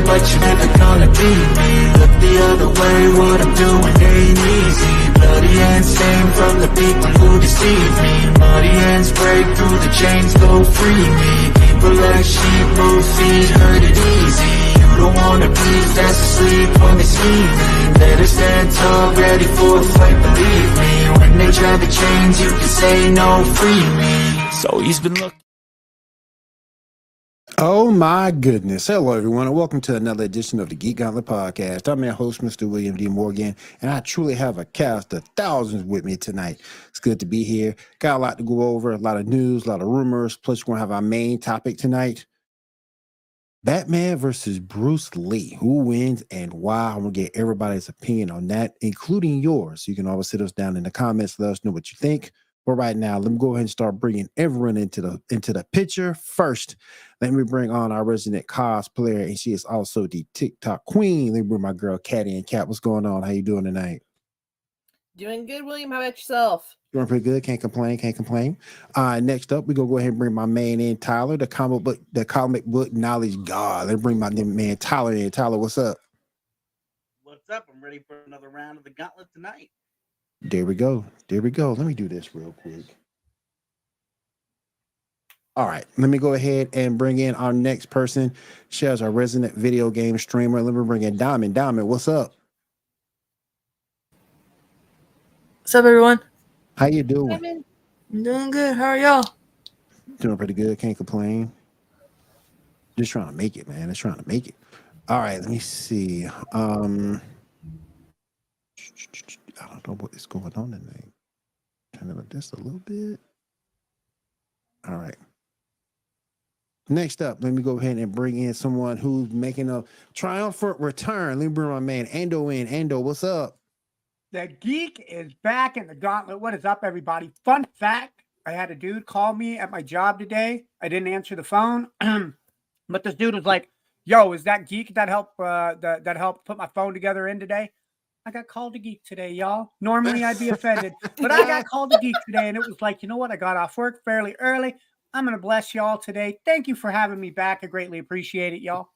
but you're never gonna be me. Look the other way, what I'm doing ain't easy. Bloody hands stained from the people who deceive me. Muddy hands break through the chains, go free me. People like sheep move feet, hurt it easy. You don't wanna be fast asleep when they see me. Better stand tall, ready for a fight, believe me. When they try the chains, you can say no, free me. So he's been looking Oh my goodness. Hello, everyone, and welcome to another edition of the Geek Gauntlet Podcast. I'm your host, Mr. William D. Morgan, and I truly have a cast of thousands with me tonight. It's good to be here. Got a lot to go over, a lot of news, a lot of rumors. Plus, we're going to have our main topic tonight Batman versus Bruce Lee. Who wins and why? I'm going to get everybody's opinion on that, including yours. You can always sit us down in the comments, let us know what you think. But right now, let me go ahead and start bringing everyone into the into the picture. First, let me bring on our resident cosplayer, and she is also the TikTok queen. Let me bring my girl Caddy and Cat. What's going on? How you doing tonight? Doing good, William. How about yourself? Doing pretty good. Can't complain. Can't complain. Uh, next up, we gonna go ahead and bring my man in, Tyler, the comic book, the comic book knowledge god. Let's bring my man Tyler in. Tyler, what's up? What's up? I'm ready for another round of the gauntlet tonight. There we go. There we go. Let me do this real quick. All right, let me go ahead and bring in our next person. She has our resident video game streamer. Let me bring in Diamond. Diamond, what's up? What's up, everyone? How you doing? I'm doing good. How are y'all? Doing pretty good. Can't complain. Just trying to make it, man. Just trying to make it. All right, let me see. Um, I don't know what is going on tonight. Kind of this a little bit. All right. Next up, let me go ahead and bring in someone who's making a triumphant return. Let me bring my man Ando in. Ando, what's up? The geek is back in the gauntlet. What is up, everybody? Fun fact I had a dude call me at my job today. I didn't answer the phone, but this dude was like, Yo, is that geek that helped uh, that, that helped put my phone together in today? I got called a geek today, y'all. Normally I'd be offended, but I got called a geek today, and it was like, you know what? I got off work fairly early. I'm gonna bless y'all today. Thank you for having me back. I greatly appreciate it, y'all.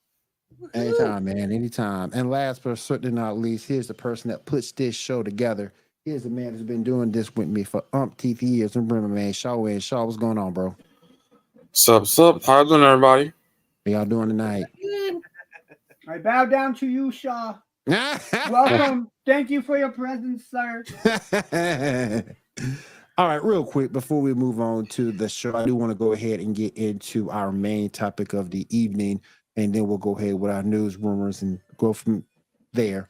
Anytime, man. Anytime. And last but certainly not least, here's the person that puts this show together. Here's the man who's been doing this with me for umpteenth years. And remember, man, Shaw in. Shaw, what's going on, bro? Sup, sup? How you doing, everybody? How y'all doing tonight? I bow down to you, Shaw. Welcome. Thank you for your presence, sir. All right, real quick before we move on to the show, I do want to go ahead and get into our main topic of the evening, and then we'll go ahead with our news rumors and go from there.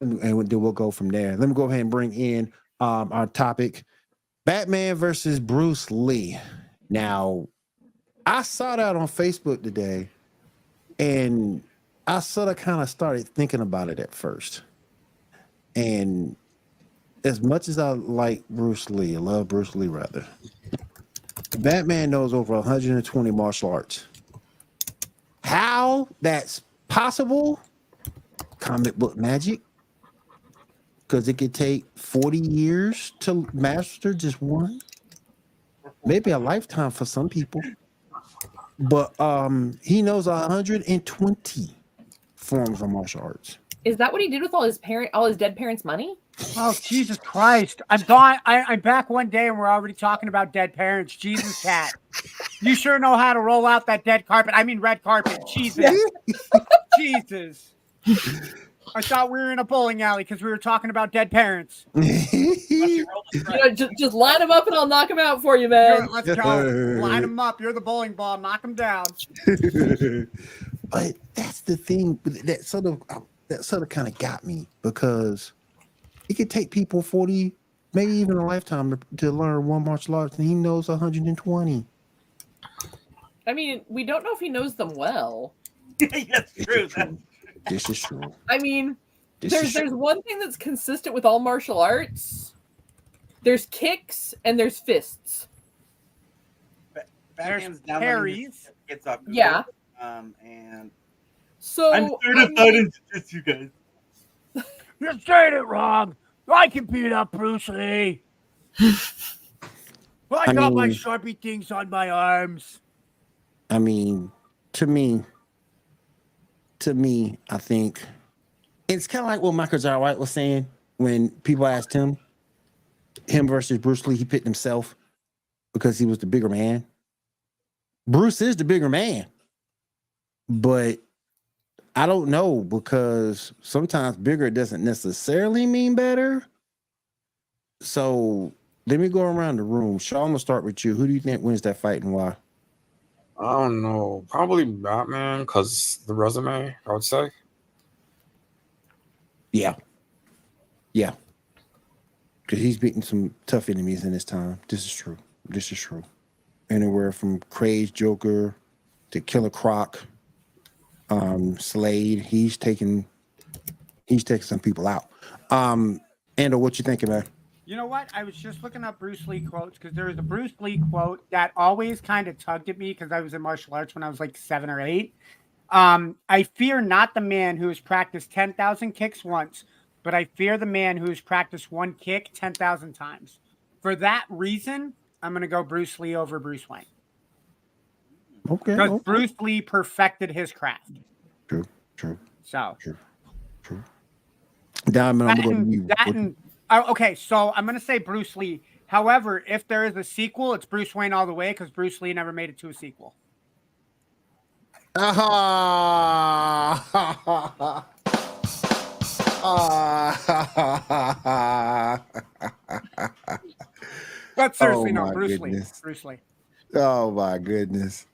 And, then we'll go from there. Let me go ahead and bring in um, our topic Batman versus Bruce Lee. Now, I saw that on Facebook today, and I sort of kind of started thinking about it at first. And as much as I like Bruce Lee, I love Bruce Lee rather. Batman knows over 120 martial arts. How that's possible? Comic book magic. Because it could take 40 years to master just one. Maybe a lifetime for some people. But um he knows 120 forms of martial arts. Is that what he did with all his parent, all his dead parents' money? Oh Jesus Christ! I'm gone. I, I'm back one day, and we're already talking about dead parents. Jesus, cat, you sure know how to roll out that dead carpet. I mean, red carpet. Jesus, Jesus. I thought we were in a bowling alley because we were talking about dead parents. You know, just, just line them up and I'll knock them out for you, You're- man. let's go. Line them up. You're the bowling ball. Knock them down. but that's the thing that sort of uh, that sort of kind of got me because it could take people 40 maybe even a lifetime to, to learn one martial arts and he knows 120 I mean, we don't know if he knows them well. That's true. That's this is true I mean, this there's there's true. one thing that's consistent with all martial arts. There's kicks and there's fists. Batman's downloading Harry's. It's up. Yeah. Um, and So I'm certified in jiu-jitsu, guys. You're saying it wrong. I can beat up Bruce Lee. I I got my sharpie things on my arms. i mean to me to me, I think it's kind of like what Michael Jai White was saying when people asked him, him versus Bruce Lee, he picked himself because he was the bigger man. Bruce is the bigger man, but I don't know because sometimes bigger doesn't necessarily mean better. So let me go around the room. Shaw, I'm gonna start with you. Who do you think wins that fight and why? I don't know. Probably Batman because the resume, I would say. Yeah. Yeah. Because he's beaten some tough enemies in his time. This is true. This is true. Anywhere from Craze Joker to Killer Croc, um, Slade. He's taking he's taking some people out. Um, Andrew, what you thinking, man? You know what? I was just looking up Bruce Lee quotes because there was a Bruce Lee quote that always kind of tugged at me because I was in martial arts when I was like seven or eight. Um, I fear not the man who has practiced 10,000 kicks once, but I fear the man who has practiced one kick 10,000 times. For that reason, I'm going to go Bruce Lee over Bruce Wayne Okay. because okay. Bruce Lee perfected his craft. True, true, So true. True. Diamond, I'm gonna go to and, you. that and oh, okay, so I'm gonna say Bruce Lee. However, if there is a sequel, it's Bruce Wayne all the way because Bruce Lee never made it to a sequel. Ah. Ah. But seriously, Oh, no, my Bruce goodness. Lee. Bruce Lee. oh my goodness.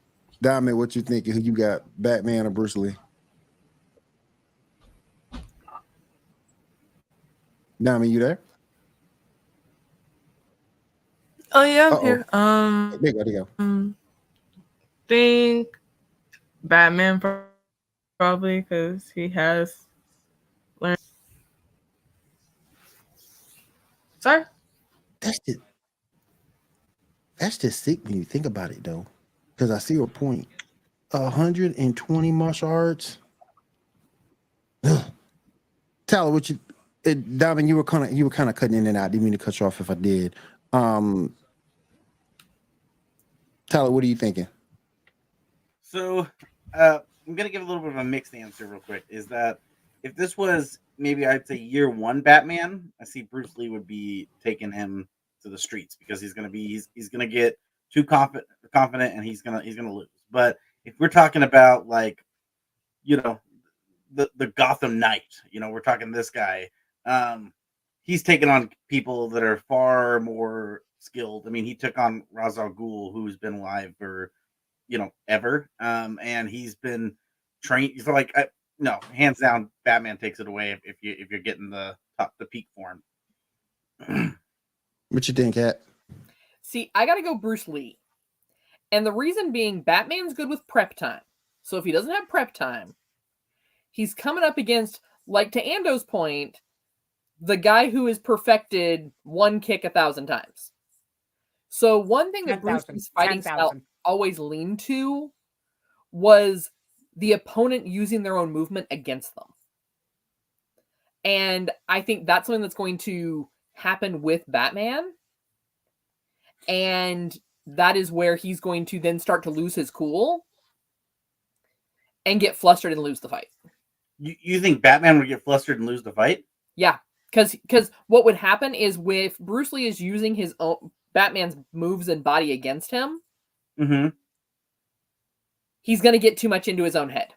Diamond, what you thinking? Who you got? Batman or Bruce Lee? Diamond, you there? Oh yeah, I'm Uh-oh. here. Um, There you go, there you go. um, think Batman probably because he has learned. Sorry. That's just that's just sick when you think about it though. Because I see your point. 120 martial arts. Tyler, what you Diamond, you were kind of you were kind of cutting in and out. Didn't mean to cut you off if I did. Um Tyler, what are you thinking? So uh, I'm gonna give a little bit of a mixed answer real quick. Is that if this was maybe I'd say year one Batman, I see Bruce Lee would be taking him to the streets because he's gonna be he's, he's gonna get too confident confident and he's gonna he's gonna lose. But if we're talking about like you know the the Gotham Knight, you know, we're talking this guy. Um, he's taking on people that are far more skilled. I mean, he took on Ra's al Ghul, who's been alive for you know ever, um, and he's been trained. So like, I, no, hands down, Batman takes it away if, if you if you're getting the top the peak form. What you think, Kat? See, I gotta go Bruce Lee. And the reason being Batman's good with prep time. So if he doesn't have prep time, he's coming up against, like to Ando's point, the guy who has perfected one kick a thousand times. So one thing that Bruce Lee's fighting style always leaned to was the opponent using their own movement against them. And I think that's something that's going to happen with Batman. And that is where he's going to then start to lose his cool and get flustered and lose the fight. You you think Batman would get flustered and lose the fight? Yeah, because because what would happen is with Bruce Lee is using his own Batman's moves and body against him, Mm-hmm. he's going to get too much into his own head.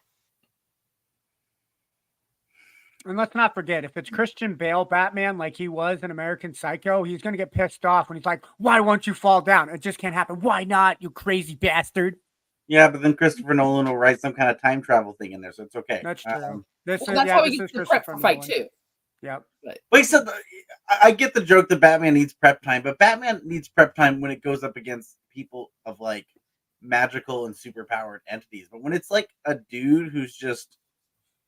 And let's not forget, if it's Christian Bale Batman like he was in American Psycho, he's going to get pissed off when he's like, Why won't you fall down? It just can't happen. Why not, you crazy bastard? Yeah, but then Christopher Nolan will write some kind of time travel thing in there, so it's okay. That's true. Um, this Well, is, that's yeah, how this he gets the prep for fight too. Yep. Wait, so the, I I get the joke that Batman needs prep time, but Batman needs prep time when it goes up against people of like magical and superpowered entities. But when it's like a dude who's just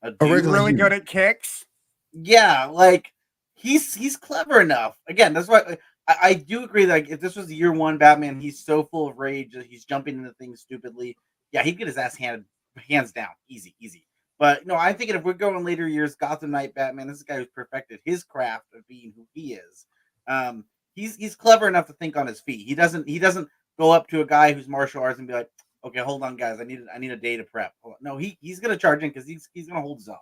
a dude, Really human. good at kicks. yeah, like he's he's clever enough. Again, that's why I, I do agree. Like if this was year one Batman, he's so full of rage, that he's jumping into things stupidly. Yeah, he'd get his ass handed hands down, easy, easy. But no, I'm thinking if we're going later years, Gotham Knight Batman, this is a guy who's perfected his craft of being who he is. Um, he's he's clever enough to think on his feet. He doesn't he doesn't go up to a guy who's martial arts and be like, okay, hold on, guys, I need I need a day to prep. No, he he's gonna charge in because he's he's gonna hold his own.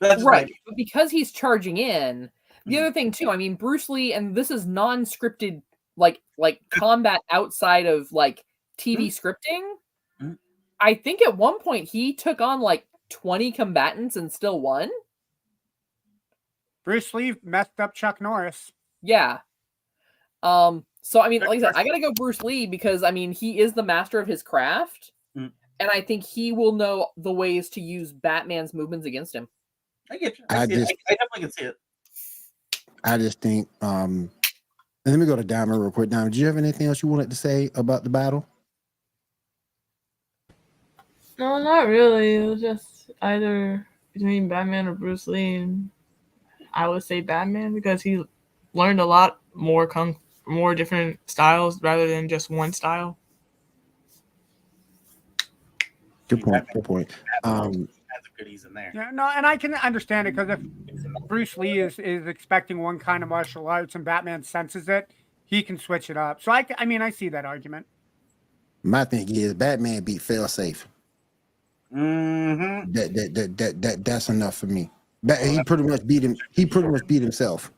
That's right. right. But because he's charging in, the Mhm. other thing too, I mean, Bruce Lee, and this is non-scripted, like like combat outside of like TV scripting. Mhm. I think at one point he took on like 20 combatants and still won. Bruce Lee messed up Chuck Norris. Yeah. Um, so I mean, like I said, I gotta go Bruce Lee because I mean he is the master of his craft. Mm. And I think he will know the ways to use Batman's movements against him. I get you. I, I see it. just- I, I definitely can see it. I just think. um Let me go to Diamond real quick. Diamond, do you have anything else you wanted to say about the battle? No, not really. It was just either between Batman or Bruce Lee, and I would say Batman because he learned a lot more kung, more different styles rather than just one style. Good point. Good point. Um, goodies in there. Yeah, no, and I can understand it because if Bruce Lee is is expecting one kind of martial arts and Batman senses it, he can switch it up. So I, I mean, I see that argument. my thing is Batman beat Failsafe. Mm-hmm. That that that that, that that's enough for me. But he pretty much beat him. He pretty much beat himself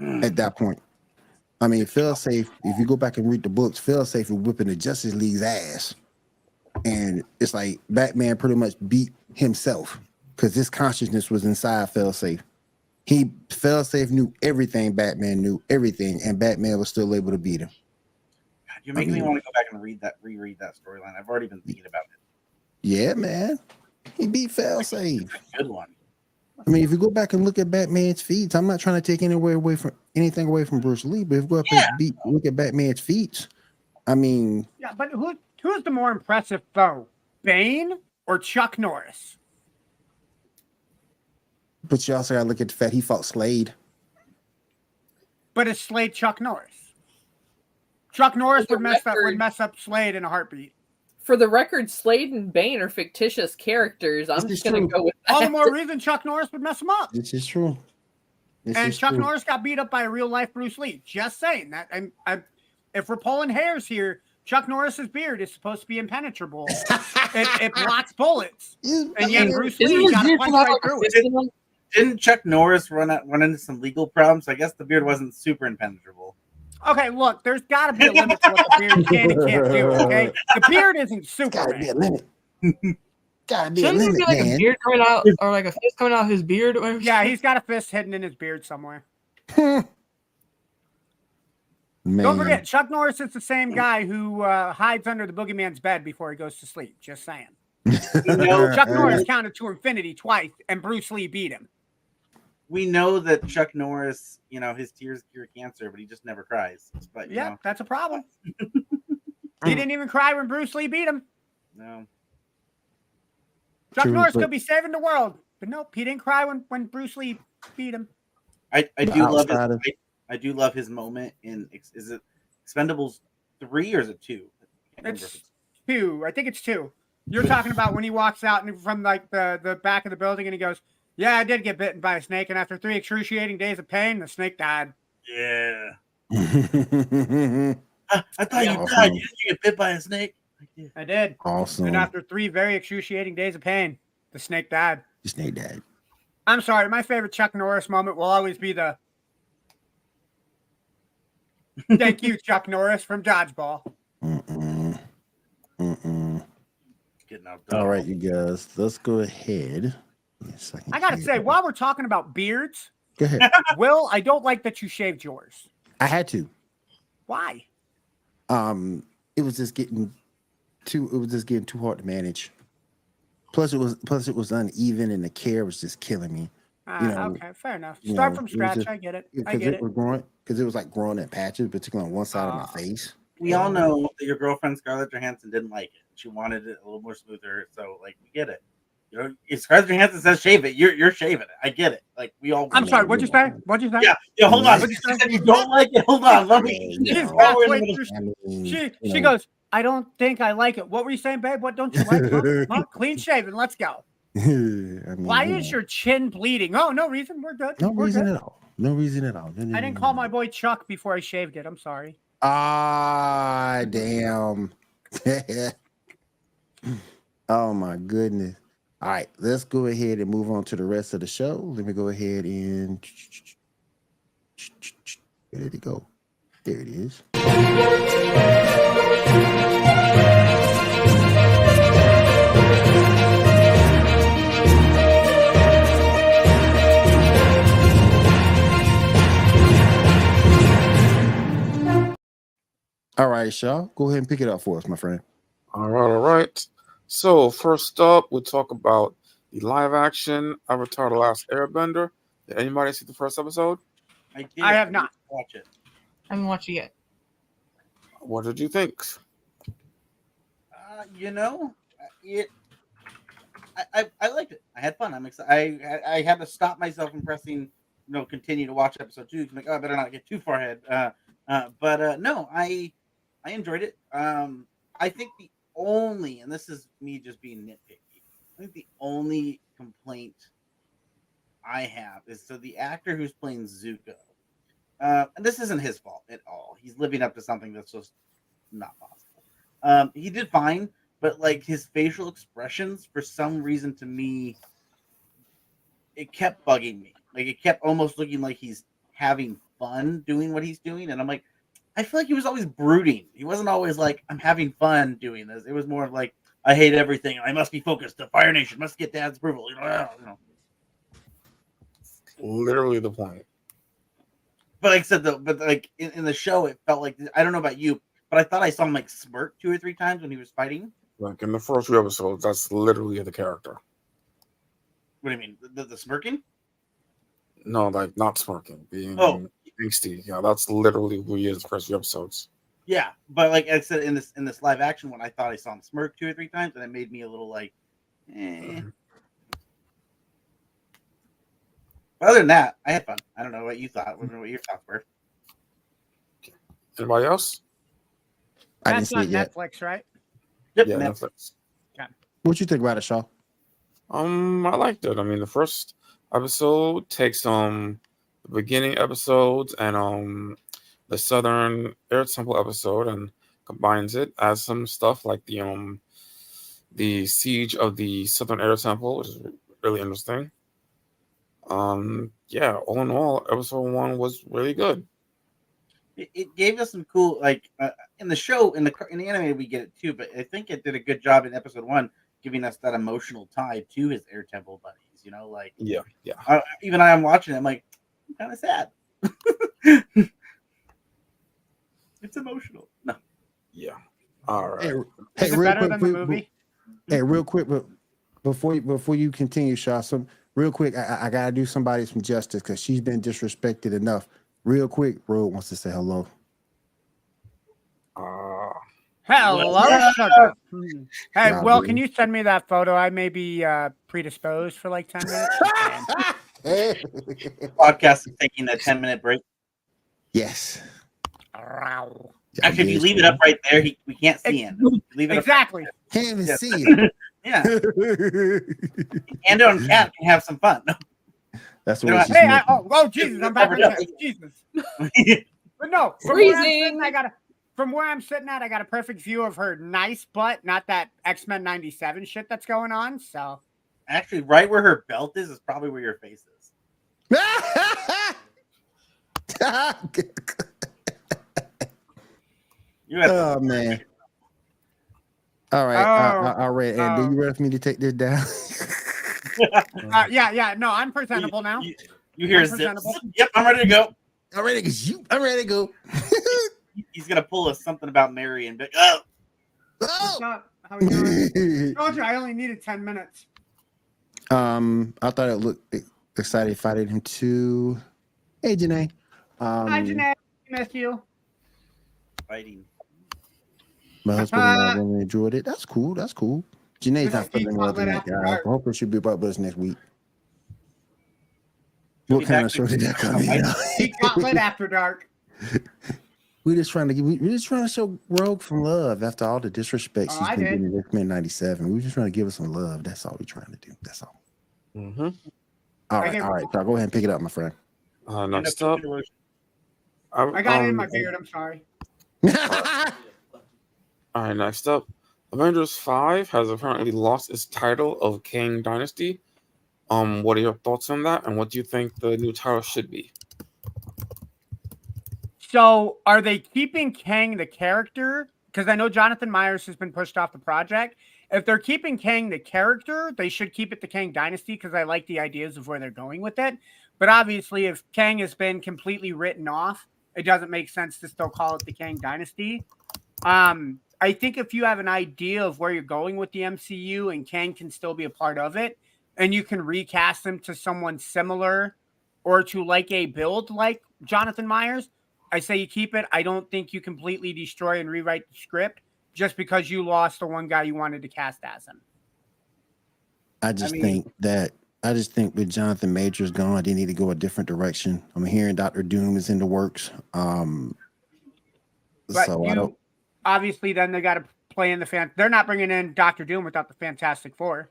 at that point. I mean, Failsafe. If you go back and read the books, Failsafe is whipping the Justice League's ass, and it's like Batman pretty much beat himself because his consciousness was inside Failsafe. He Failsafe knew everything. Batman knew everything, and Batman was still able to beat him. God, you make me mean- want to go back and read that, reread that storyline. I've already been thinking about it. Yeah, man. He beat Failsafe. Good one. I mean, if you go back and look at Batman's feats, I'm not trying to take anywhere away from anything away from Bruce Lee, but if you go up Yeah. and beat, look at Batman's feats, I mean, Yeah, but who who's the more impressive foe, Bane or Chuck Norris? but you also got to look at the fact he fought Slade. But it's Slade Chuck Norris. Chuck Norris would mess up would mess up Slade in a heartbeat. For the record, Slade and Bane are fictitious characters. I'm This just gonna go with All the more reason Chuck Norris would mess him up. This is true. This and is Chuck true. Norris got beat up by a real life Bruce Lee. Just saying that. I'm, I, if we're pulling hairs here, Chuck Norris's beard is supposed to be impenetrable. it, it blocks bullets. And yet Bruce Lee his got to beard punch right through it. fist in him? Didn't Chuck Norris run out, run into some legal problems? I guess the beard wasn't super impenetrable. Okay, look, there's got to be a limit to what the beard can and can't do. Okay, the beard isn't gotta be a limit. gotta be a Shouldn't there limit, be like a beard coming out or like a fist coming out of his beard? Or? Yeah, he's got a fist hidden in his beard somewhere. man. Don't forget, Chuck Norris is the same guy who uh, hides under the boogeyman's bed before he goes to sleep. Just saying. know, Chuck Norris counted to infinity twice, and Bruce Lee beat him. We know that Chuck Norris, you know, his tears cure cancer, but he just never cries. But you Yeah, know, that's a problem. he didn't even cry when Bruce Lee beat him. no. Chuck True, Norris but- could be saving the world, but nope, he didn't cry when, when Bruce Lee beat him. I, I But do love his, of- I, I do love his moment in is it Expendables three or is it two? I can't remember if It's it's- two. I think it's two. You're talking about when he walks out and from like the, the back of the building and he goes, Yeah, I did get bitten by a snake, and after three excruciating days of pain, the snake died. Yeah. I, I thought you Awesome. died. Didn't you get bit by a snake? I did. Awesome. And after three very excruciating days of pain, the snake died. The snake died. I'm sorry, my favorite Chuck Norris moment will always be the Thank you, Chuck Norris from Dodgeball. Mm-mm. Mm-mm. Getting out. All right, you guys, let's go ahead. Give me I gotta here. say, while we're talking about beards, go ahead. Will, I don't like that you shaved yours. I had to. Why? Um, it was just getting too. It was just getting too hard to manage. Plus, it was plus it was uneven, and the care was just killing me. Uh, You know, okay, fair enough. Start know, from scratch. just- I get it. I Because get it it. was growing. Because it was like growing in patches, particularly on one side of Ah. my face. We all know that your girlfriend Scarlett Johansson didn't like it. She wanted it a little more smoother. So like we get it. You know, if Scarlett Johansson says shave it, you're you're shaving it. I get it. Like we all. I'm sorry. What'd you say? What'd you say? Yeah, yeah. Hold on. What'd You said you don't like it. Hold on. Let me. She's you know, got- We're in the wait, middle- there's- I mean, She she goes. I don't think I like it. What were you saying, babe? What don't you like? Huh? Huh? Clean shaven. Let's go. I mean, Why is your chin bleeding? Oh, no reason. We're good. no We're reason good. at all? No reason at all. No, no, I didn't no, call no. my boy Chuck before I shaved it. I'm sorry. Ah, damn. Oh my goodness. All right, let's go ahead and move on to the rest of the show. Let me go ahead and where did it go? There it is. All right, Shaw, go ahead and pick it up for us, my friend. All right, all right. So first up, we'll talk about the live action Avatar: The Last Airbender. Did anybody see the first episode? I, did, I have didn't not. watch it. I haven't watched it yet. What did you think? Uh, you know, it. I, I, I liked it. I had fun. I'm excited. I, I had to stop myself from pressing, you know, continue to watch episode two. I'm like, oh, I better not get too far ahead. Uh, uh, but uh, no, I I enjoyed it. Um, I think the only, and this is me just being nitpicky. I think the only complaint I have is so the actor who's playing Zuko. Uh, and this isn't his fault at all. He's living up to something that's just not possible. Um, he did fine, but like his facial expressions, for some reason, to me, it kept bugging me. Like it kept almost looking like he's having fun doing what he's doing, and I'm like, I feel like he was always brooding. He wasn't always like, I'm having fun doing this. It was more of like, I hate everything. I must be focused. The Fire Nation must get Dad's approval. You know. Literally the point. But like I said, though, but like in, in the show, it felt like I don't know about you, but I thought I saw him like smirk two or three times when he was fighting. Like in the first few episodes, that's literally the character. What do you mean? The, the smirking? No, like not smirking, being Oh. Angsty. Yeah, that's literally who he is the first few episodes. Yeah, but like I said in this in this live action one, I thought I saw him smirk two or three times, and it made me a little like, eh. But other than that, I had fun. I don't know what you thought. I don't know what your thoughts were. Anybody else? I didn't see on it yet. Netflix, right? Yep. Yeah, Netflix. Netflix. What you think about it, Shaw? Um, I liked it. I mean, the first episode takes um the beginning episodes and um the Southern Air Temple episode and combines it, as some stuff like the um the siege of the Southern Air Temple, which is really interesting. Um, yeah, all in all, episode one was really good. It, it gave us some cool like uh, in the show in the in the anime we get it too, but I think it did a good job in episode one giving us that emotional tie to his Air Temple buddies. You know, like Yeah, yeah. uh, even I am watching it, I'm like kind of sad. it's emotional. No, Yeah. All right. Hey, Is hey, it real better quick, than the movie? be- Hey, real quick, but before you before you continue, Shaw, some real quick, I, I- I gotta do somebody some justice because she's been disrespected enough. Real quick, Rogue wants to say hello. Uh, Hello, Yeah. sugar. Hey, Yeah, Will, dude. can you send me that photo? I may be uh, predisposed for like 10 minutes. podcast is taking a ten minute break. yes. Wow. Actually, if you leave it up right there, he, we can't see him. Leave it up. Exactly. Can't even Yeah. see it. Yeah, and on cat can have some fun. That's what she's Hey, I, making. oh, oh, Jesus, I'm back Covered again. Jesus. But no, from where I'm Freezing. sitting, I got a, from where I'm sitting at, I got a perfect view of her nice butt, not that X Men '97 shit that's going on. So Actually, right where her belt is is probably where your face is. You have oh man. All right, I, I, I read. And do Oh. you ready for me to take this down? uh, yeah, yeah, no, I'm presentable now. You, you hear I'm presentable. Yep, I'm ready to go. I'm ready to you. I'm ready to go. He's gonna pull us something about Mary and be, oh, What's Oh! up? How we doing? Told you I only needed 10 minutes. um, I thought it looked e- excited if I did him too. Hey, Janae. Um, Hi, Janae. Miss you. fighting. My husband and I Uh, really enjoyed it. That's cool. That's cool. Janae's not is Geek feeling well tonight, guys. I hope her should be up with us next week. She'll What be kind back of show did that week. come I- in? Gauntlet after dark. We're just trying to give. We're just trying to show Rogue some love after all the disrespect Oh, she's I been did. getting in X-Men '97. We're just trying to give her some love. That's all we're trying to do. That's all. mhm. All I right, gave- all right. So go ahead and pick it up, my friend. uh, next up, situation. I got it in my um, beard. I'm sorry. All right, next up, Avengers 5 has apparently lost its title of Kang Dynasty. Um, what are your thoughts on that? And what do you think the new title should be? So, are they keeping Kang the character? Because I know Jonathan Majors has been pushed off the project. If they're keeping Kang the character, they should keep it the Kang Dynasty because I like the ideas of where they're going with it. But obviously, if Kang has been completely written off, it doesn't make sense to still call it the Kang Dynasty. Um, I think if you have an idea of where you're going with the MCU and Kang can still be a part of it, and you can recast him to someone similar or to like a build like Jonathan Majors, I say you keep it. I don't think you completely destroy and rewrite the script just because you lost the one guy you wanted to cast as him. I just mean- think that I just think with Jonathan Majors gone, they need to go a different direction. I'm hearing Doctor Doom is in the works. Um, But so you, I don't. obviously then they got to play in the fan. They're not bringing in Doctor Doom without the Fantastic Four.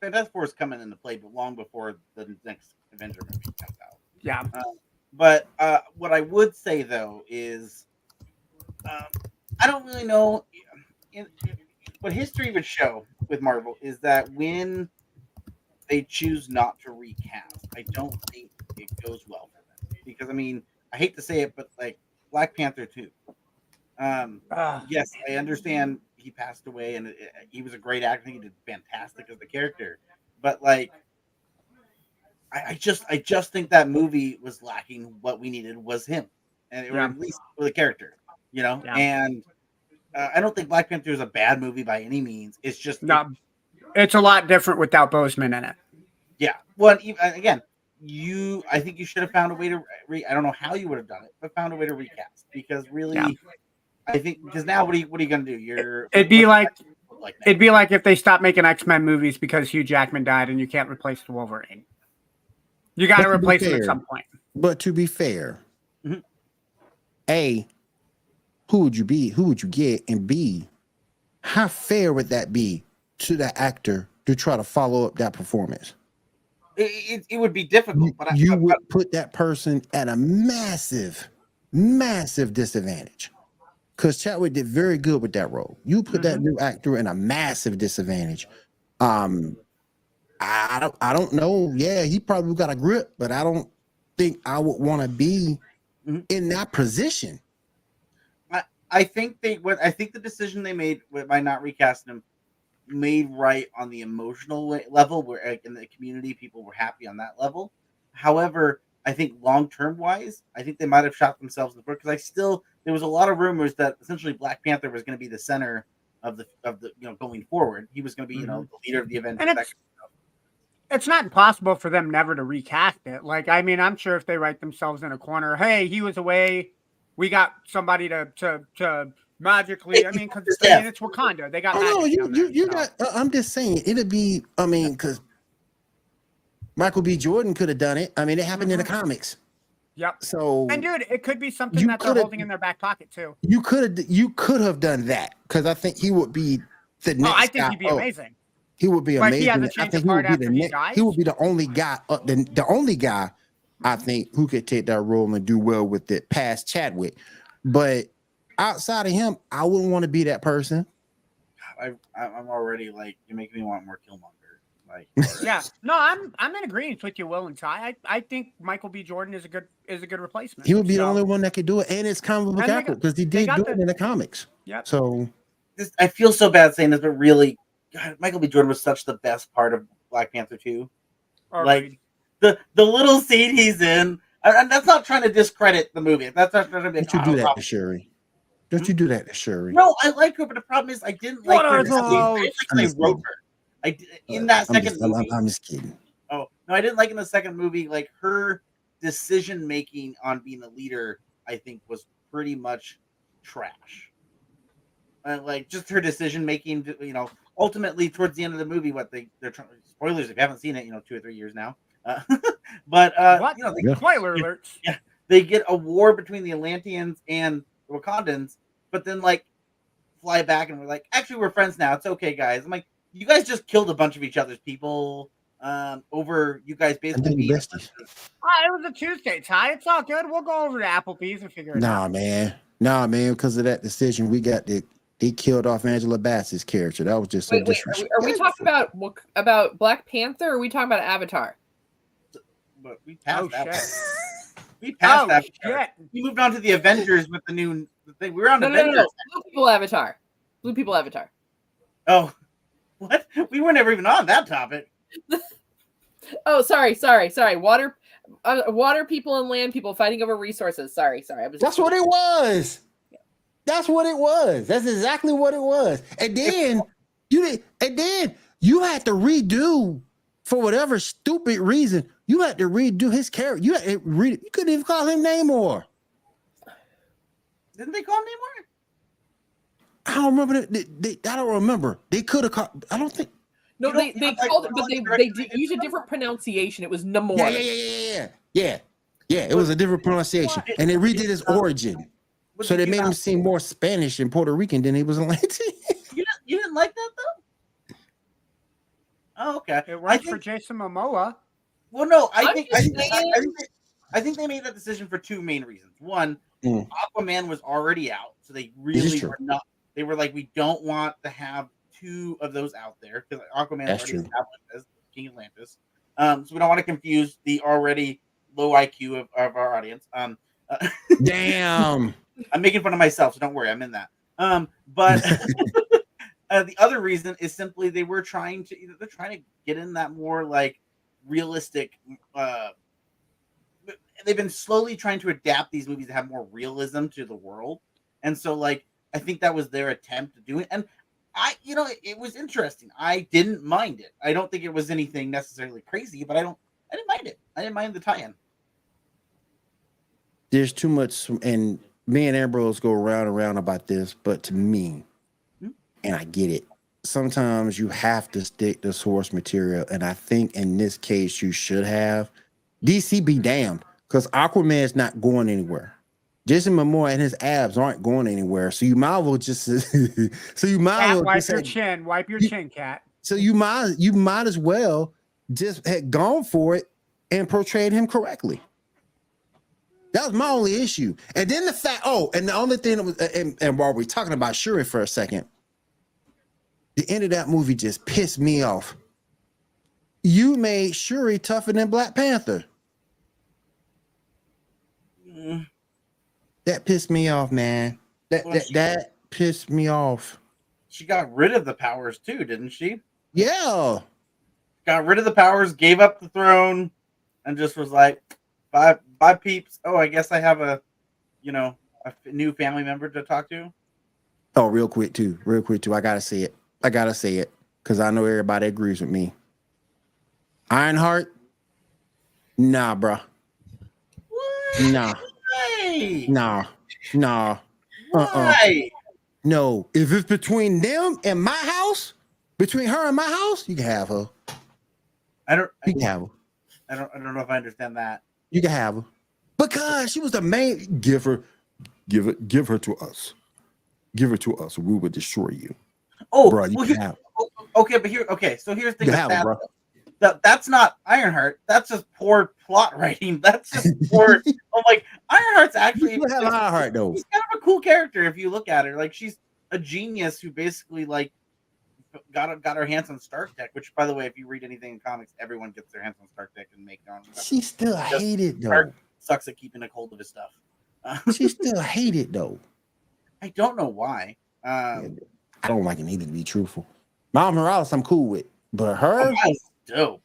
Fantastic Four is coming into play, but long before the next Avenger movie comes out. Yeah, But uh, what I would say though is, um, I don't really know. In, in- what history would show with Marvel is that when they choose not to recast, I don't think it goes well for them. Because I mean, I hate to say it, but like Black Panther two. Um, Ugh. yes, I understand he passed away, and it, it- he was a great actor. He did fantastic as the character, but like, I, just, I just think that movie was lacking. What we needed was him, and Yeah. at least with a character, you know. Yeah. And uh, I don't think Black Panther is a bad movie by any means. It's just no, it's a lot different without Boseman in it. yeah. Well, even, again, you. I think you should have found a way to. Re, I don't know how you would have done it, but found a way to recast because really, Yeah. I think because now what are you what are you gonna do? You're It'd be like like it'd be like if they stopped making X Men movies because Hugh Jackman died and you can't replace the Wolverine. You got to But to be replace him at some point. But to be fair, Mhm. a who would you be? Who would you get? And b how fair would that be to the actor to try to follow up that performance? it, it, it would be difficult, You, but I, you I- would put that person at a massive, massive disadvantage. Because Chadwick did very good with that role. You put that Mm-hmm. new actor in a massive disadvantage. Um, I, I don't, I don't know. Yeah, he probably got a grip, but I don't think I would want to be Mhm. in that position. I think they what I think the decision they made by not recasting him made right on the emotional level where like, in the community people were happy on that level. However, I think long term wise, I think they might have shot themselves in the foot because I still there was a lot of rumors that essentially Black Panther was going to be the center of the of the you know going forward. He was going to be you know the leader of the event. Mm-hmm. And it's it's not impossible for them never to recast it. Like, I mean, I'm sure if they write themselves in a corner, hey, he was away, we got somebody to to to magically. I mean, because I mean, it's Wakanda. They got. Oh no, you you you so- got. uh, I'm just saying it'd be. I mean, because Michael B. Jordan could have done it. I mean, it happened in the comics. Yep. So And dude, it could be something that they're holding in their back pocket too. you could have you could have done that because I think he would be the next. Oh, I think guy he'd be amazing. He would be he amazing. I think he would be the he next. He would be the only guy. Uh, the the only guy I think who could take that role and do well with it past Chadwick. But outside of him, I wouldn't want to be that person. I, I- I'm already like you're making me want more Killmonger. Like Yeah. No, I'm I'm in agreement with you, Will and Ty. I, I think Michael B. Jordan is a good is a good replacement. He would be the only one that could do it, and it's comic book And they accurate because he did do the- it in the comics. Yeah. So this, I feel so bad saying this, but really, God, Michael B. Jordan was such the best part of Black Panther 2. or- Like the the little scene he's in, and, and that's not trying to discredit the movie. That's not trying to be. don't you do that problem. to Shuri? Don't you do that to Shuri? No, I like her, but the problem is I didn't like What her. are in the. I those? like I'm they wrote her. I did, in that I'm second just, movie. I'm- I'm just kidding. Oh no, I didn't like in the second movie. Like her decision making on being a leader, I think was pretty much trash. Uh, like just her decision making, you know, ultimately towards the end of the movie, what they they're trying. Spoilers if you haven't seen it, you know, two or three years now. Uh, but uh, what? you know, they, Yeah. Spoiler alerts. they get a war between the Atlanteans and Wakandans, but then like fly back and we're like, actually, we're friends now. It's okay, guys. I'm like, you guys just killed a bunch of each other's people um, over you guys basically then being besties. Ah, it was a Tuesday, Ty. It's all good. We'll go over to Applebee's and figure it out. Nah, man. Nah, man. Because of that decision, we got the he killed off Angela Bassett's character. That was just so Wait, wait, are we, disrespectful. are we talking about about Black Panther? Or are we talking about Avatar? But we passed Oh that. shit! We passed Oh that. shit! We moved on to the Avengers with the new thing. We were on No, no, no, Avengers. no. Blue People Avatar. Blue People Avatar. Oh, what? We were never even on that topic. Oh, sorry, sorry, sorry. Water, uh, water people and land people fighting over resources. Sorry, sorry. I was. That's what it was. That's what it was. That's exactly what it was. And then you did, and then you had to redo for whatever stupid reason. You had to redo his character. You had to re, you couldn't even call him Namor. Didn't they call him Namor? I don't remember. That. They, they, I don't remember. They could have called. I don't think. No, they, they you called like it, but they Roger they Rabbit? did use a different pronunciation. It was Namor. Yeah, yeah, yeah, yeah, yeah, yeah. Yeah, yeah. It was a different pronunciation, and they redid his uh, origin, so they made him not- seem more Spanish and Puerto Rican than he was Atlantean. You didn't, you didn't like that though. Oh, okay. It I worked for. Jason Momoa. Well, no, I think. I think, I, I think they, I think they made that decision for two main reasons. One, Mm. Aquaman was already out, so they really true. were not. They were like, we don't want to have two of those out there because Aquaman That's already true. established as King Atlantis. Um, so we don't want to confuse the already low IQ of, of our audience. Um, uh, Damn. I'm making fun of myself, so don't worry, I'm in that. Um, but uh, the other reason is simply they were trying to they're trying to get in that more like realistic. Uh, they've been slowly trying to adapt these movies to have more realism to the world, and so like I think that was their attempt to do it. And I, you know, it, it was interesting. I didn't mind it. I don't think it was anything necessarily crazy, but I don't. I didn't mind it. I didn't mind the tie-in. there's too much and me and Ambrose go around and around about this, but to me, Hmm? and I get it, sometimes you have to stick to source material. And I think in this case you should have. DC be damned, because Aquaman's not going anywhere. Jason Momoa and his abs aren't going anywhere. So you might as well just so you might as Cat, well wipe just your chin. Wipe your You- chin, cat. so you might you might as well just had gone for it and portrayed him correctly. That was my only issue. And then the fact, oh, and the only thing that was, and, and while we're talking about Shuri for a second, the end of that movie just pissed me off. You made Shuri tougher than Black Panther. Mm, That pissed me off, man. That Well, that, that pissed me off. She got rid of the powers too, didn't she? Yeah. got rid of the powers, gave up the throne, and just was like, "Bye, bye, peeps." Oh, I guess I have a, you know, a new family member to talk to. Oh, real quick too, real quick too. I gotta say it. I gotta say it because I know everybody agrees with me. Ironheart, nah, bro, What? nah, Why? nah, nah, uh-uh. No. If it's between them and my house, between her and my house, you can have her. I don't. You can have her. I don't. I don't know if I understand that. You can have her because she was the main. Give her, give it, give her to us. Give her to us. We will destroy you, Oh, bro. Well, can here- have. oh, okay, but here, okay. So here's the thing. can with have her, that, bro. that- that's not Ironheart. That's just poor plot writing. That's just poor. I'm like Ironheart's actually. You have Ironheart though. She's kind of a cool character if you look at her. Like she's a genius who basically like got got her hands on Stark Tech. Which, by the way, if you read anything in comics, everyone gets their hands on Stark Tech and make their own. stuff. She still hated though. Stark sucks at keeping a hold of his stuff. She still hated though. I don't know why. Um, I don't like it either, to be truthful. Miles Morales, I'm cool with, but her, dope.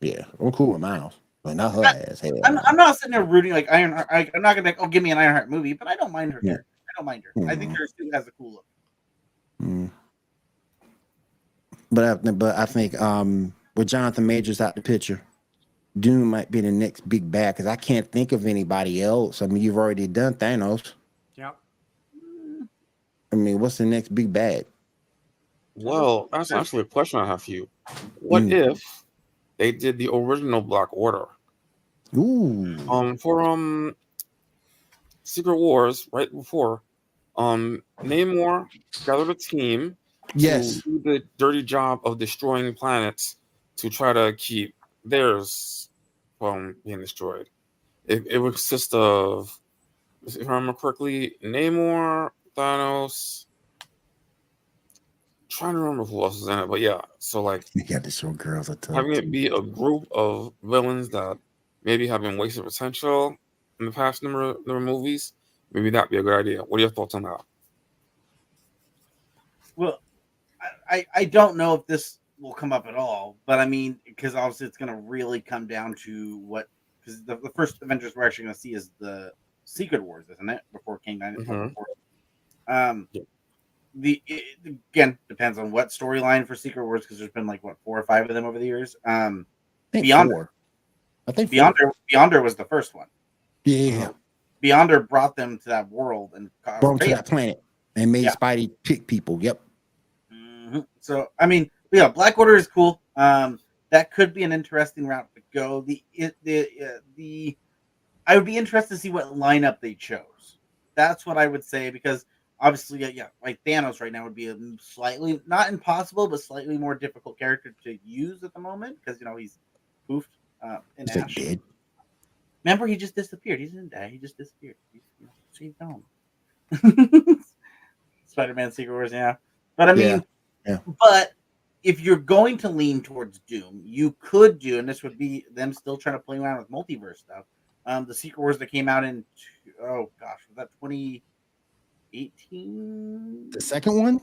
yeah, I'm cool with Miles, but not her I- ass. Hell, I'm. I'm not sitting there rooting like Iron. I, I'm not gonna like, oh, give me an Ironheart movie, but I don't mind her. Yeah. I don't mind her. I think Mhm. her suit has a cool look. Mm. But I, but I think um, with Jonathan Majors out the picture, Doom might be the next big bad because I can't think of anybody else. I mean, you've already done Thanos. Yep. I mean, what's the next big bad? Well, that's actually a question I have for you. What Mm. if they did the original Black Order? Ooh, Um, for um, Secret Wars, right before, um, Namor gathered a team yes, to do the dirty job of destroying planets to try to keep theirs from being destroyed. It, it would consist of, if I remember correctly, Namor, Thanos, trying to remember who else is in it, but yeah. So like You got to show girls a ton. having it be a group of villains that maybe have been wasted potential in the past number of, number of movies, maybe that'd be a good idea. What are your thoughts on that? Well, I, I, I don't know if this will come up at all, but I mean, because obviously it's going to really come down to what, because the, the first Avengers we're actually going to see is the Secret Wars, isn't it? Before Kang Dynasty. Mhm. Um, Yeah. the it, again depends on what storyline for Secret Wars because there's been like what four or five of them over the years. Um, Beyond- four. I think. Beyonder Beyonder was the first one. Yeah, Beyonder brought them to that world and brought brought 'em to that planet and made Yeah. Spidey pick people. Yep. Mhm. So I mean, yeah, Black Order is cool. Um, that could be an interesting route to go. The it, the uh, the I would be interested to see what lineup they chose. That's what I would say because obviously, yeah, yeah, like Thanos right now would be a slightly not impossible, but slightly more difficult character to use at the moment because you know he's poofed uh, in Is Ash. dead? Remember, he just disappeared. He didn't die. He just disappeared. He's, you know, home. Spider-Man Secret Wars, yeah. But I mean, Yeah, but if you're going to lean towards Doom, you could do, and this would be them still trying to play around with multiverse stuff. Um, the Secret Wars that came out in oh gosh, was that 2018? The second one?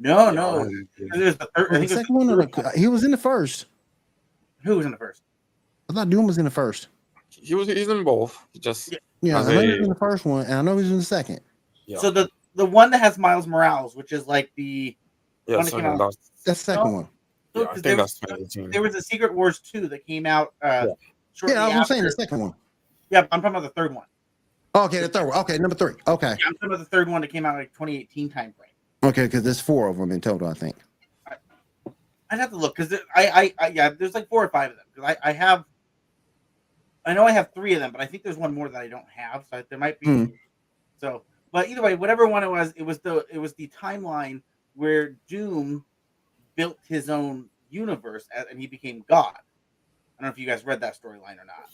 No, no. Yeah. There's the third. The think it was second one, or the third the, one. he was in the first. Who was in the first? I thought Doom was in the first. He was he's in both. He just Yeah. Yeah, I know he was in the first one, and I know he's in the second. yeah. So the the one that has Miles Morales, which is like the yeah, one that came that's, That's the second No. one. yeah, I think there, that's was, there was a Secret Wars 2 that came out uh Yeah. shortly Yeah, I was after. saying the second one. Yeah, I'm talking about the third one. Okay, the third one. Okay, number three. Okay, Yeah, I'm talking about the third one that came out like 2018 time frame. okay, because there's four of them in total, I think. I'd have to look because I, I, I, yeah, there's like four or five of them because I, I have, I know I have three of them, but I think there's one more that I don't have, so there might be. Hmm. So, but either way, whatever one it was, it was the it was the timeline where Doom built his own universe and he became God. I don't know if you guys read that storyline or not.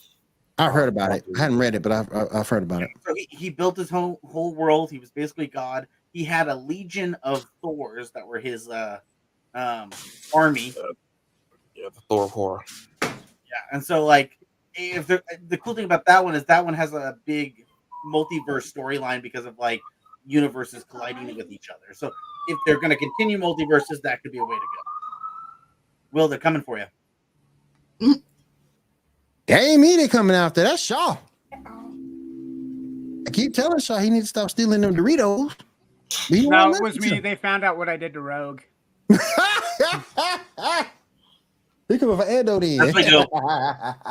I've heard about it. I hadn't read it, but I've, I've I've heard about it. So he, he built his whole whole world. He was basically God. He had a legion of Thors that were his uh um army. yeah, the Thor of horror. Yeah, and so like if the the cool thing about that one is that one has a big multiverse storyline because of like universes colliding with each other. So if they're going to continue multiverses, that could be a way to go. Will they're coming for you? That ain't me they coming after. That's Shaw. I keep telling Shaw he needs to stop stealing them Doritos. But he No, it was me. to They found out what I did to Rogue. him. he coming for Edo then. That's what you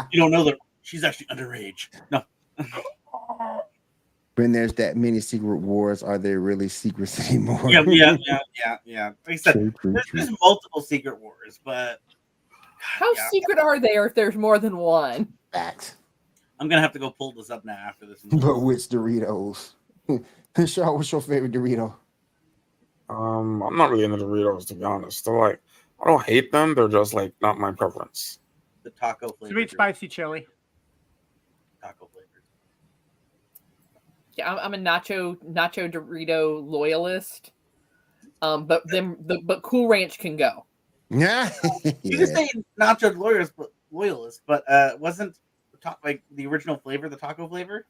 You don't know that she's actually underage. No, when there's that many secret wars, are there really secrets anymore? yeah, yeah, yeah, yeah, yeah. Like I said, True, true, there's, true. there's multiple secret wars, but How Yeah. secret are they or if there's more than one? Facts. I'm gonna have to go pull this up now after this. But which Doritos? Shaw, what's your favorite Dorito? Um, I'm not really into Doritos to be honest. They're like I don't hate them. They're just like not my preference. The taco flavor. Sweet spicy chili. taco flavors. Yeah, I'm, I'm a nacho nacho Dorito loyalist. Um, but then the but Cool Ranch can go. Yeah. You yeah. can say nacho lawyers, but loyalist, but uh, wasn't the ta- like the original flavor the taco flavor?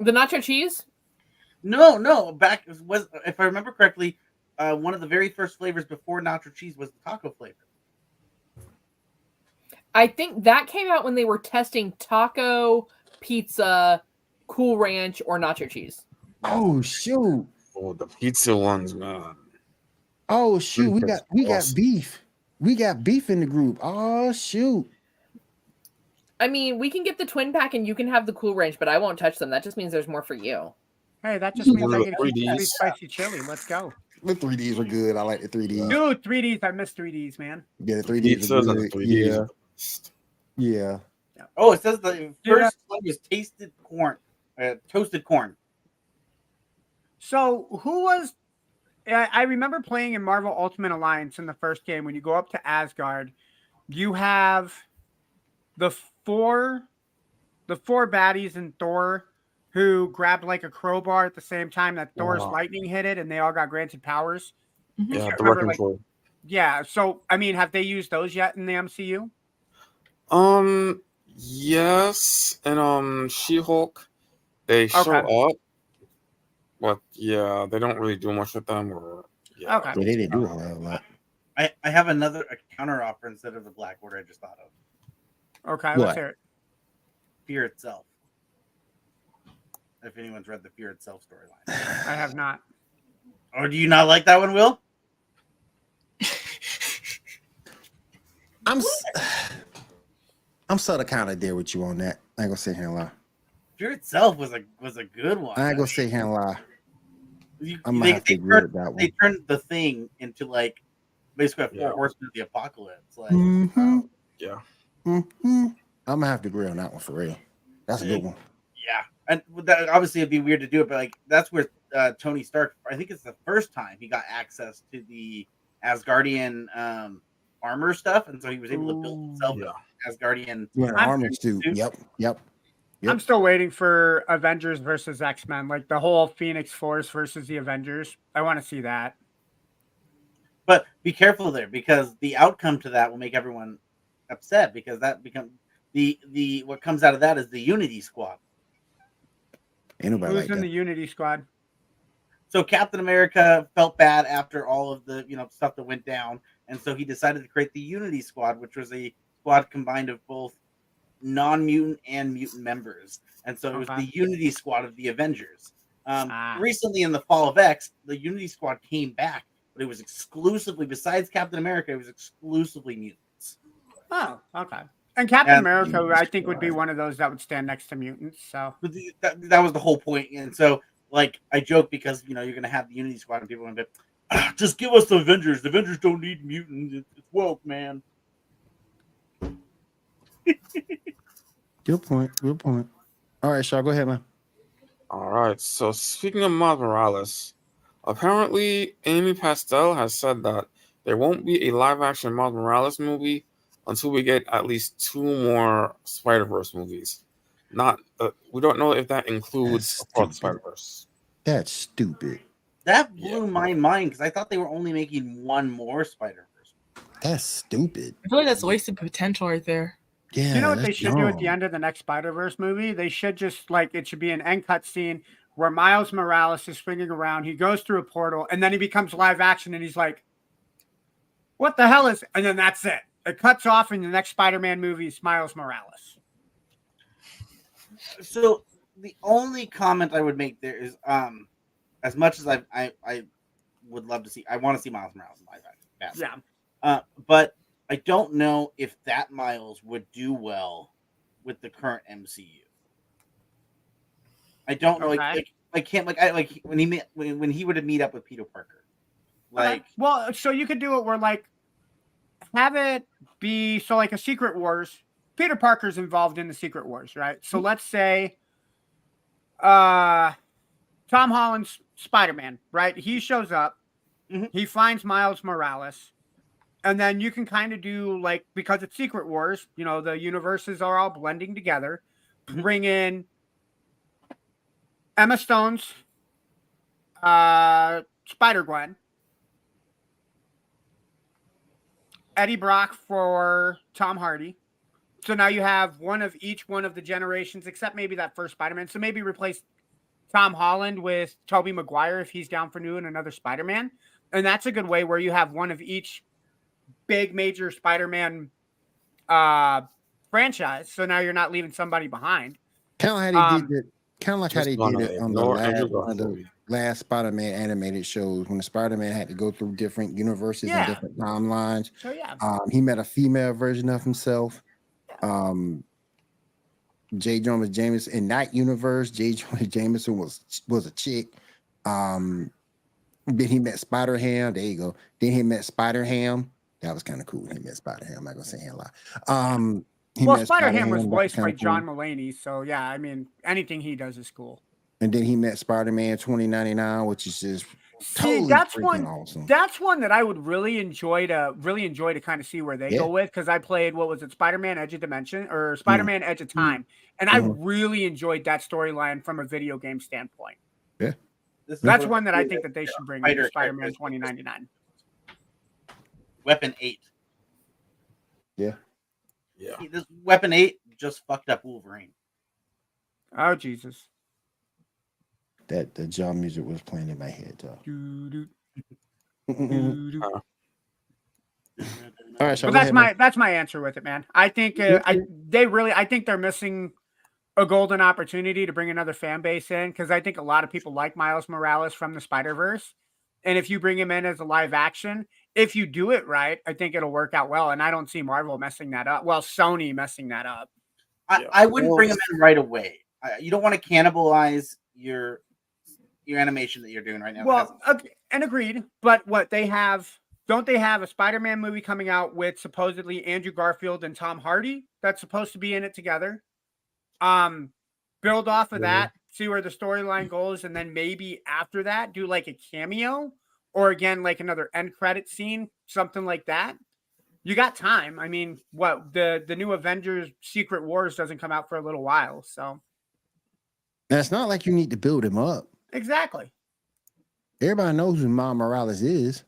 The nacho cheese. No, no. Back was if I remember correctly, uh, one of the very first flavors before nacho cheese was the taco flavor. I think that came out when they were testing taco, pizza, Cool Ranch, or nacho cheese. Oh shoot. Oh, the pizza ones, man. Oh shoot. We got we got beef. We got beef in the group. Oh shoot. I mean, we can get the twin pack and you can have the Cool Ranch, but I won't touch them. That just means there's more for you. Hey, that just means One I of get the to eat 3Ds. spicy chili. Let's go. The 3Ds are good. I like the 3Ds. Dude, 3Ds. I miss 3Ds, man. Yeah, the 3Ds are good. 3Ds. Yeah. Yeah. Oh, it says the first one was tasted corn, uh, toasted corn. So who was? I I remember playing in Marvel Ultimate Alliance in the first game. When you go up to Asgard, you have the four, the four baddies in Thor who grabbed like a crowbar at the same time that Thor's Wow. lightning hit it, and they all got granted powers. Mhm. Yeah, I the remember, wrecking like- Yeah. So I mean, have they used those yet in the MCU? Um, yes, and um, She-Hulk, they show Okay. up, but yeah, they don't really do much with them. Or yeah, Okay. Yeah, they didn't do um, a lot. I, I have another a counter offer instead of the Black Order I just thought of. Okay. What? Let's hear it. Fear itself. If anyone's read the Fear itself storyline. I have not. Or do you not like that one, Will? I'm s- I'm sort of kind of there with you on that. I ain't gonna sit here and lie. Fear itself was a was a good one. I ain't gonna sit here and lie. You- I'm gonna they, have they agree turned, with that they turned the thing into like basically a four Yeah. horsemen of the apocalypse. Like hmm yeah. hmm I'm gonna have to agree on that one for real. That's a good one. yeah, and that, obviously it'd be weird to do it, but like that's where uh, Tony Stark. I think it's the first time he got access to the Asgardian um, armor stuff, and so he was able to build himself Yeah. an Asgardian. Yeah, armor suit. Yep, yep. Yep. I'm still waiting for Avengers versus X Men, like the whole Phoenix Force versus the Avengers. I want to see that. But be careful there because the outcome to that will make everyone upset because that become the the what comes out of that is the Unity Squad. Ain't nobody Who's like in that. the Unity Squad? So Captain America felt bad after all of the you know stuff that went down, and so he decided to create the Unity Squad, which was a squad combined of both non-mutant and mutant members, and so it was Okay. the Unity Squad of the Avengers. Um, Ah. Recently, in the Fall of X, the Unity Squad came back, but it was exclusively, besides Captain America, it was exclusively mutants. Oh, okay. And Captain And- America, I think, would be one of those that would stand next to mutants. So But the, that, that was the whole point, and so like I joke because you know you're gonna have the Unity Squad, and people are gonna be, "Ah, just give us the Avengers. The Avengers don't need mutants. It's it's woke, man. Good point. Good point. All right, Shaw, go ahead, man. All right. So speaking of Miles Morales, apparently Amy Pascal has said that there won't be a live-action Miles Morales movie until we get at least two more Spider-Verse movies. Not, uh, we don't know if that includes That's Across the. Spider-Verse. That's stupid. That Yeah. blew my mind because I thought they were only making one more Spider Verse. That's stupid. I feel like that's wasted potential right there. Yeah. you know what they that's should do at the end of the next Spider Verse movie? They should just like it should be an end cut scene where Miles Morales is swinging around. He goes through a portal, and then he becomes live action, and he's like, "What the hell is?" And then that's it. It cuts off, in the next Spider Man movie is Miles Morales. So the only comment I would make there is, um, as much as I I, I would love to see, I want to see Miles Morales in live action. Yeah. Uh, but I don't know if that Miles would do well with the current MCU. I don't know. Okay. like I can't like I like when he met when, when he would have meet up with Peter Parker. Like Okay. well, so you could do it where like have it be so like a Secret Wars. Peter Parker's involved in the Secret Wars, right? So let's say uh Tom Holland's Spider-Man, right? He shows up, Mhm. he finds Miles Morales, and then you can kind of do like because it's Secret Wars, you know, the universes are all blending together. Mhm. Bring in Emma Stone's uh Spider Gwen. Eddie Brock for Tom Hardy. So now you have one of each one of the generations, except maybe that first Spider-Man. So maybe replace Tom Holland with Tobey Maguire if he's down for new and another Spider-Man. And that's a good way where you have one of each big major Spider-Man uh franchise. So now you're not leaving somebody behind. Kind of how they Um, did it. Kind of like how Just they gonna did it on the last, one the last Spider-Man animated shows when the Spider-Man had to go through different universes Yeah. and different timelines. So yeah. Um, he met a female version of himself. Um, J. Jonah Jameson in that universe, J. Jonah Jameson was was a chick. Um, then he met Spider Ham. There you go. Then he met Spider Ham. That was kind of cool. He met Spider Ham. I'm not gonna say a lot. Um, he Well, Spider-Ham was voiced by kinda cool. John Mulaney. So yeah, I mean anything he does is cool. And then he met Spider Man 2099, which is just See, Totally that's freaking one. awesome. That's one that I would really enjoy to really enjoy to kind of see where they Yeah. go with because I played what was it, Spider-Man Edge of Dimension Mm. or Spider-Man Edge of Time, and I Mhm. really enjoyed that storyline from a video game standpoint. Yeah, That's one that I think that they should bring Spider into Spider-Man 2099. Weapon eight. Yeah. See, This Weapon eight just fucked up Wolverine. Oh Jesus! That the John music was playing in my head, though. Doo-doo, All right, so But that's ahead, my man. that's my answer with it, man. I think uh, I they really I think they're missing a golden opportunity to bring another fan base in because I think a lot of people like Miles Morales from the Spider Verse, and if you bring him in as a live action, if you do it right, I think it'll work out well. And I don't see Marvel messing that up. Well, Sony messing that up. I, Yeah. I wouldn't bring Well- him in right away. I, you don't want to cannibalize your your animation that you're doing right now. Well, okay, and agreed. But what they have, don't they have a Spider-Man movie coming out with supposedly Andrew Garfield and Tom Hardy that's supposed to be in it together? Um, build off of Yeah. that, see where the storyline goes, and then maybe after that, do like a cameo or again like another end credit scene, something like that. You got time. I mean, what the the new Avengers Secret Wars doesn't come out for a little while, so Now, it's not like you need to build him up. exactly. Everybody knows who Miles Morales is.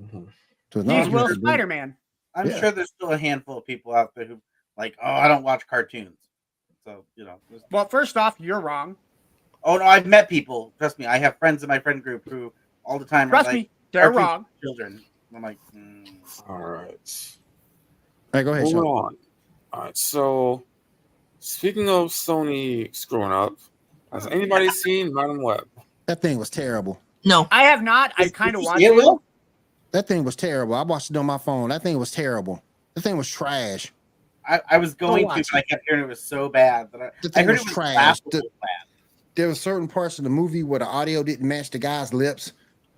Mhm. So He's Will have to build- Spider Man. I'm yeah. sure there's still a handful of people out there who like, oh, I don't watch cartoons. So you know, there's- Well, first off, you're wrong. oh no, I've met people. Trust me, I have friends in my friend group who all the time Trust like me, they're wrong. children. I'm like, mm. All right. All right, go ahead, Moving Sean. on. All right. So, speaking of Sony screwing up, has anybody seen Madame Web? That thing was terrible. No. I have not. I kind of watched it. it, Will? That thing was terrible. I watched it on my phone. That thing was terrible. That thing was trash. I, I was going to, but I kept hearing it was so bad that I, The I thing heard was it was trash. The- bad. there were certain parts of the movie where the audio didn't match the guy's lips.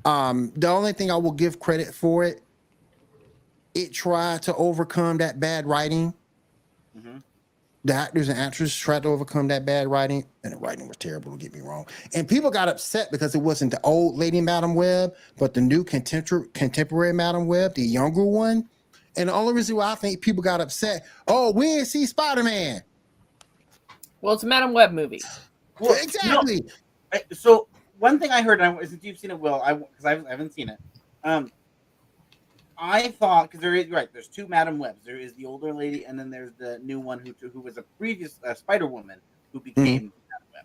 Um, the only thing I will give credit for it, it tried to overcome that bad writing. Mhm. The actors and actresses tried to overcome that bad writing, and the writing was terrible. Don't get me wrong. And people got upset because it wasn't the old Lady Madame Web, but the new contemporary contemporary Madame Web, the younger one. And the only reason why I think people got upset, oh, we didn't see Spider Man. Well, it's a Madame Web movie. Well, you know, exactly. I- so one thing I heard, and I, since you've seen it, Will, I because I, I haven't seen it. Um, I thought because there is right, there's two Madame Webs. There is the older lady, and then there's the new one who who was a previous uh, Spider Woman who became Madame Web.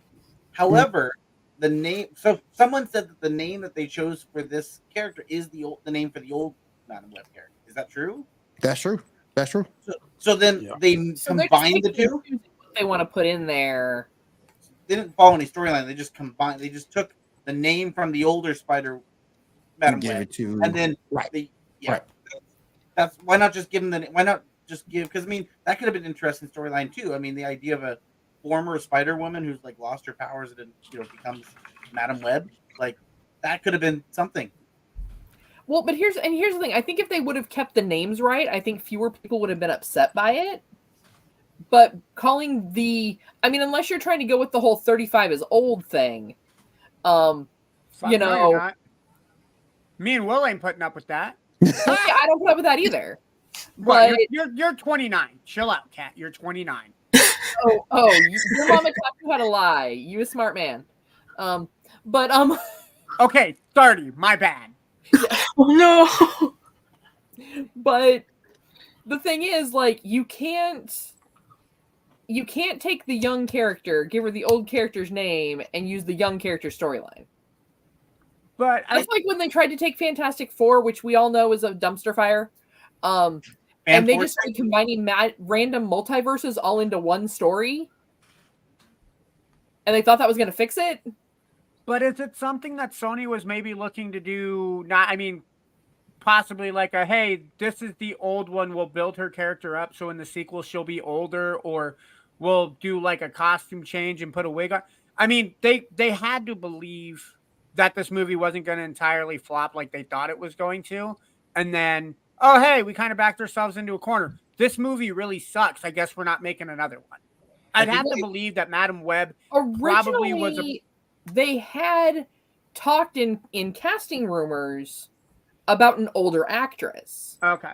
However, the name. So someone said that the name that they chose for this character is the old the name for the old Madame Web character. Is that true? That's true. That's true. So, so then Yeah. they So they're combined the two. what they want to put in there. They didn't follow any storyline. They just combined. They just took the name from the older Spider Madam Give Web it to and then Right. they, yeah, Right. that's why not just give them the why not just give because I mean that could have been an interesting storyline too. I mean the idea of a former Spider Woman who's like lost her powers and you know becomes Madame Web like that could have been something. Well, but here's and here's the thing. I think if they would have kept the names right, I think fewer people would have been upset by it. But calling the I mean, unless you're trying to go with the whole 35 is old thing, um, Fuck, You know- me and Will ain't putting up with that. I don't put up with that either. What, But you're, you're you're 29. Chill out, cat. You're 29. oh, oh, you, your mama taught you how to lie. You a smart man. Um, but um, Okay, 30. My bad. Oh no. but the thing is like you can't you can't take the young character give her the old character's name and use the young character storyline But I, that's like when they tried to take fantastic four which we all know is a dumpster fire um and they just started combining mad, random multiverses all into one story and they thought that was going to fix it but is it something that Sony was maybe looking to do? Not, I mean, possibly like a hey, this is the old one. We'll build her character up so in the sequel she'll be older, or we'll do like a costume change and put a wig on. I mean, they they had to believe that this movie wasn't going to entirely flop like they thought it was going to, and then oh hey, we kind of backed ourselves into a corner. This movie really sucks. I guess we're not making another one. I'd have to believe that Madame Web originally Probably was a- they had talked in in casting rumors about an older actress. Okay.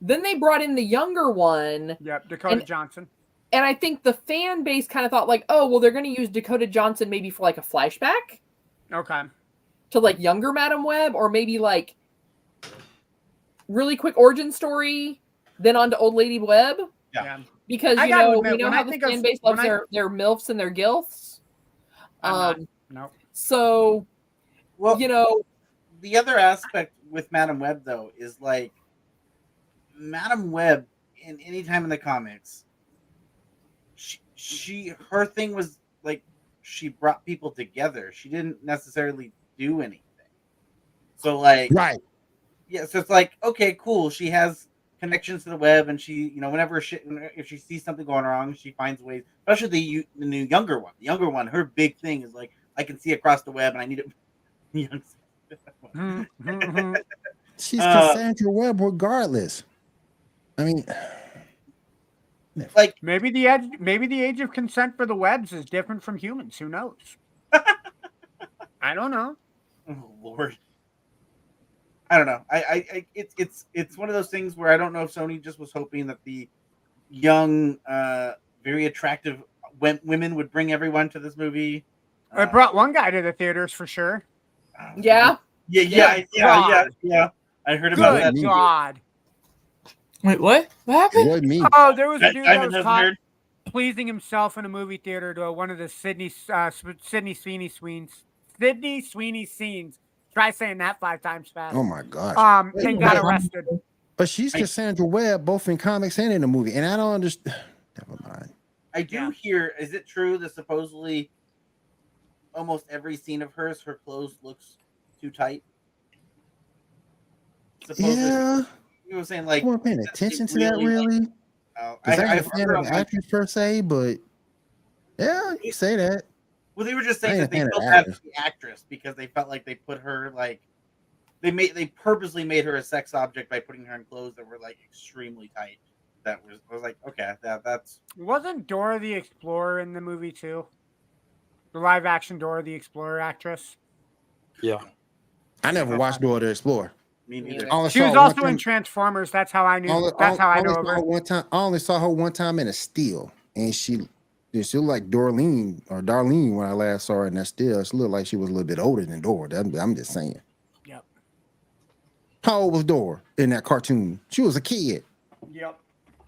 Then they brought in the younger one, Yep. Dakota And- Johnson. And I think the fan base kind of thought like, oh, well, they're going to use Dakota Johnson maybe for like a flashback Okay. to like younger Madame Web, or maybe like really quick origin story, then on to old Lady Web. Yeah. Yeah. Because you gotta know admit, we know how I the think of- fan base loves I- their their milfs and their gilfs. I'm Um, Nope. so Well, you know, the other aspect with Madame Web though is like Madame Web in any time in the comics she, she her thing was like she brought people together. She didn't necessarily do anything. So like Right. yeah, so it's like okay, cool. She has connections to the web, and she, you know, whenever she, if she sees something going wrong, she finds ways. Especially the you- the new younger one. The younger one, her big thing is like I can see across the web, and I need it. Young- Mhm. She's Uh, Cassandra Webb regardless. I mean, like maybe the age maybe the age of consent for the webs is different from humans. Who knows? I don't know. Oh Lord. I don't know. I, I, I it's it's it's one of those things where I don't know if Sony just was hoping that the young, uh, very attractive w- women would bring everyone to this movie. Uh, It brought one guy to the theaters for sure. yeah. yeah, yeah, yeah, yeah, God. yeah. I heard about Good that. me. God. Wait, what? What it happened? wasn't me. Oh, there was a dude that Diamond was caught pleasing himself in a movie theater to one of the Sydney uh, Sydney Sweeney scenes. Sydney Sweeney scenes. Try saying that five times fast. Oh my gosh. Um, Wait, and got arrested. But she's Cassandra Webb both in comics and in the movie, and I don't understand. Never mind. I do Yeah. hear. Is it true that supposedly almost every scene of hers, her clothes looks too tight? Supposedly, Yeah, you were saying I like. wasn't paying attention to that really, like, really. uh, Because I, I, I a fan heard of the actress per se, but yeah, you say that. Well, they were just saying that they felt the bad for the actress because they felt like they put her like they made they purposely made her a sex object by putting her in clothes that were like extremely tight. That was I was like, okay, that that's Wasn't Dora the Explorer in the movie too? The live action Dora the Explorer actress. Yeah. I never watched Dora the Explorer. Me Me neither. neither. I only She was her one also in Transformers. That's how I knew. only- that's how I only know her her. one time. I only saw her one time in a still, and she she looked like Dorleen or Darlene when I last saw her in that still. She looked like she was a little bit older than Dora. I'm, I'm just saying. Yep. How old was Dora in that cartoon? She was a kid. Yep.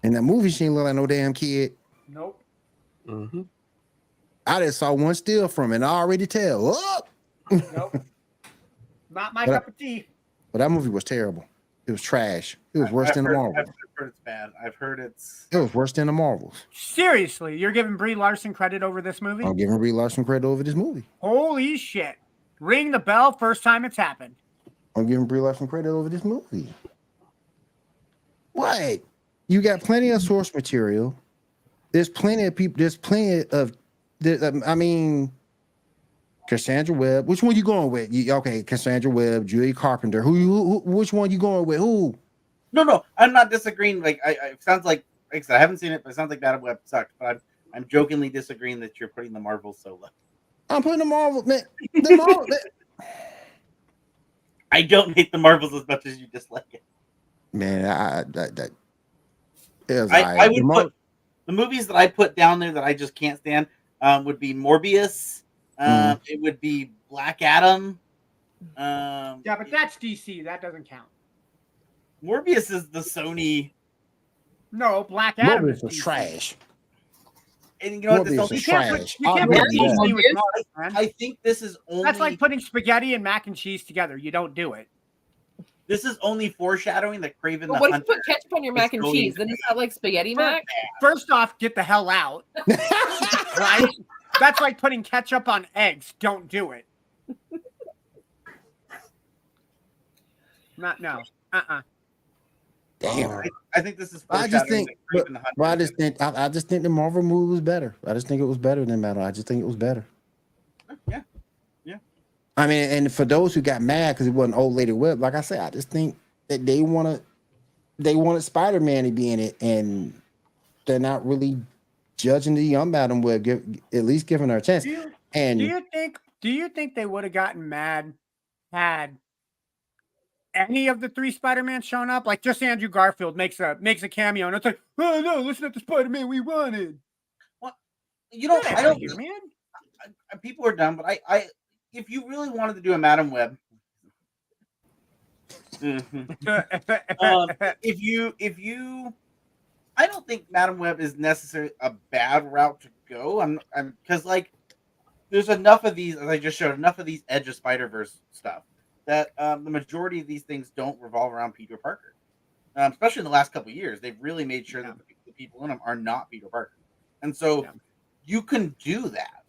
In that movie, she didn't look like no damn kid. Nope. Mm-hmm. I just saw one still from it. And I already tell. Oh! Nope. Not my But I- cup of tea. But that movie was terrible. It was trash. It was worse I've than the Marvels. I've heard it's bad. I've heard it's It was worse than the Marvels. Seriously, you're giving Brie Larson credit over this movie? I'm giving Brie Larson credit over this movie. Holy shit! Ring the bell. First time it's happened. I'm giving Brie Larson credit over this movie. What? You got plenty of source material. There's plenty of people. There's plenty of. There, I mean, Cassandra Webb. Which one you going with? You, okay, Cassandra Webb, Julie Carpenter. Who, you- who? Which one you going with? Who? no, no. I'm not disagreeing. Like I, I it sounds like like I said, I haven't seen it, but it sounds like Madame Web sucked. But I'm I'm jokingly disagreeing that you're putting the Marvel so low. I'm putting the Marvel. Man, the Marvel. I don't hate the Marvels as much as you dislike it. man, I, I that, that. Was I. I The would Mar- put the movies that I put down there that I just can't stand um, would be Morbius. Um, Mm. It would be Black Adam. Um, Yeah, but that's DC. That doesn't count. Morbius is the Sony, No, Black Adam Morbius is trash. and you know what? This Morbius also, You is can't put, trash. you can't I'll put DC that. with Marvel, man. I think this is only That's like putting spaghetti and mac and cheese together. You don't do it. this is only foreshadowing that Kraven But the what if you put ketchup on your mac and cheese? Then it's not like spaghetti mac. First off, get the hell out. Right? That's like putting ketchup on eggs. Don't do it. Not no. Uh-uh. Damn. I, I think this is I just think, that but, Kraven the Hunter. but I just think, I, I just think the Marvel movie was better. I just think it was better than Metal. I just think it was better. Oh, yeah. Yeah. I mean, and for those who got mad because it wasn't old lady web, like I said, I just think that they want to, they wanted Spider Man to be in it, and they're not really judging the young Madame Web, give, at least giving her a chance. Do you, And do you think Do you think they would have gotten mad had any of the three Spider-Man shown up? Like just Andrew Garfield makes a makes a cameo and it's like, oh no, listen to the Spider-Man we wanted. You know, Get I don't. here, man. I- people are dumb, but I, I, if you really wanted to do a Madame Web, Mhm. Um, if you, if you, I don't think Madame Web is necessarily a bad route to go. I'm, I'm because like, there's enough of these, as I just showed, enough of these Edge of Spider Verse stuff that um, the majority of these things don't revolve around Peter Parker. Um, especially in the last couple of years, they've really made sure that the, the people in them are not Peter Parker, and so Yeah. you can do that.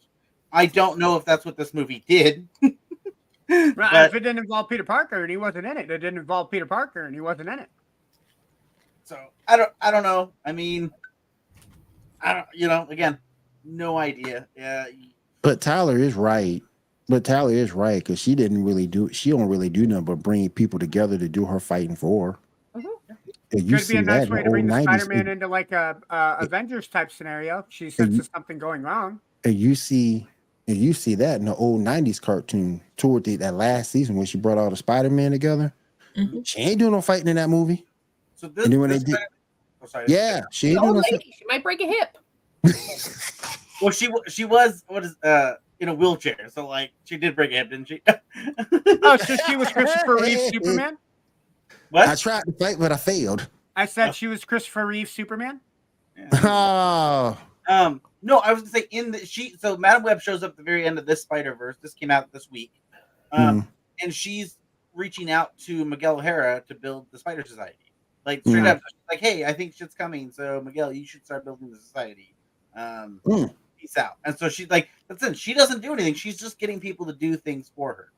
I don't know if that's what this movie did. Right, but if it didn't involve Peter Parker and he wasn't in it, it didn't involve Peter Parker and he wasn't in it. So I don't I don't know. I mean I don't you know, again, no idea. Yeah. But Tyler is right. But Tyler is right because she didn't really do. She don't really do nothing but bring people together to do her fighting for. Mhm. And you Could see be a nice that way to bring old the 90s. Spider-Man And, into like a, a Avengers type scenario. She senses something going wrong. and you see, and you see that in the old '90s cartoon toward the, that last season when she brought all the Spider Man together. Mhm. She ain't doing no fighting in that movie. So this, And then when they this did- guy- oh, sorry. Yeah, she An old no. lady, she might break a hip. Well, she she was what is uh in a wheelchair, so like she did break a hip, didn't she? Oh, so she was Christopher Reeve Superman? what? I tried to fight, but I failed. I said she was Christopher Reeve Superman. Yeah. Oh, Um, no, I was gonna say in the she so Madame Web shows up at the very end of this Spider Verse. This came out this week, um, and she's reaching out to Miguel O'Hara to build the Spider Society. Like straight up, like, hey, I think shit's coming, so Miguel, you should start building the society. Um, Mm. peace out. And so she's like, that's it. She doesn't do anything. She's just getting people to do things for her,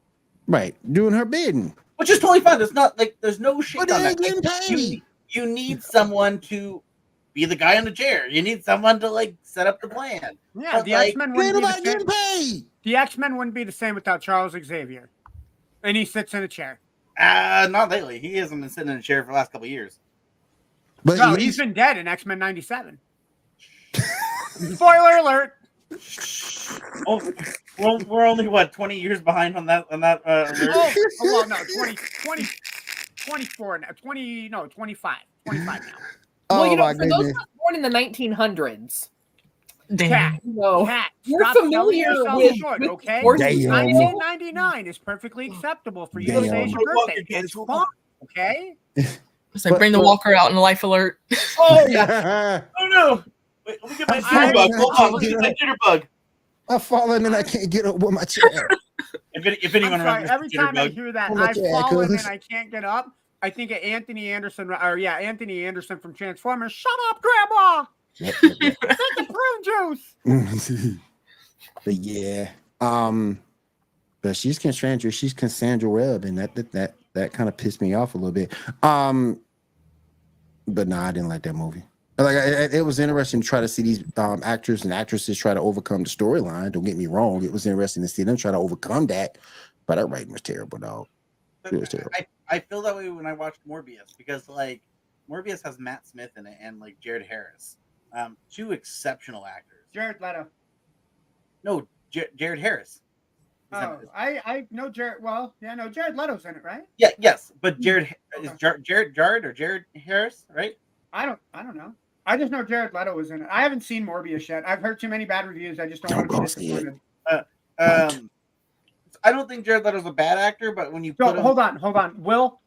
right, doing her bidding. which is totally fine. There's not like there's no shit But on they that. ain't Like, you, you need someone to be the guy in the chair. You need someone to like set up the plan. Yeah, But, the like, X Men wouldn't be the same. getting. The X Men wouldn't be the same without Charles Xavier, and he sits in a chair. Uh not lately. He hasn't been sitting in a chair for the last couple of years. But No, at he's least- been dead in X Men '97. Spoiler alert! Oh, we're, we're only what twenty years behind on that on that. Uh, alert? Oh, oh, well, no, 20, 20, 24 now. 20, no, 25. 25 now. oh well, you know, my for those goodness. of us born in the 1900s, Damn. Cat, no, cat, you're familiar with- short, with okay? horses. Damn. 1999 is perfectly acceptable for you to say Damn. it's your birthday. It's fun, okay? It's like But- bring the but- walker out in life alert. Oh yeah. Oh no. Wait, let me get my I'm jitterbug. Hold I on, let me get my can't jitterbug. I've fallen and I can't get up with my chair. If, any, if I'm anyone sorry, every time I hear that, I've God, fallen cuz. and I can't get up. I think of Anthony Anderson, or yeah, Anthony Anderson from Transformers. Shut up, Grandma! Yep, yep, yep. Take the prune juice. but yeah, um, but she's Cassandra. She's Cassandra Webb, and that that that, that kind of pissed me off a little bit. Um, but no, I didn't like that movie. Like, I, I- it was interesting to try to see these um, actors and actresses try to overcome the storyline. Don't get me wrong; it was interesting to see them try to overcome that. But that writing was terrible, dog. It was terrible. I, I feel that way when I watched Morbius because like Morbius has Matt Smith in it and like Jared Harris, um, two exceptional actors. Jared Leto. No, J- Jared Harris. Oh, I, I know Jared. Well, yeah, no, Jared Leto's in it, right? yeah, yes, but Jared is Jar- Jared Jared or Jared Harris, right? I don't, I don't know. I just know Jared Leto was in it. I haven't seen Morbius yet. I've heard too many bad reviews. I just don't, Don't want to go see it. disappointed. Right. Um, I don't think Jared Leto's a bad actor, but when you So put him, hold on, hold on. Will,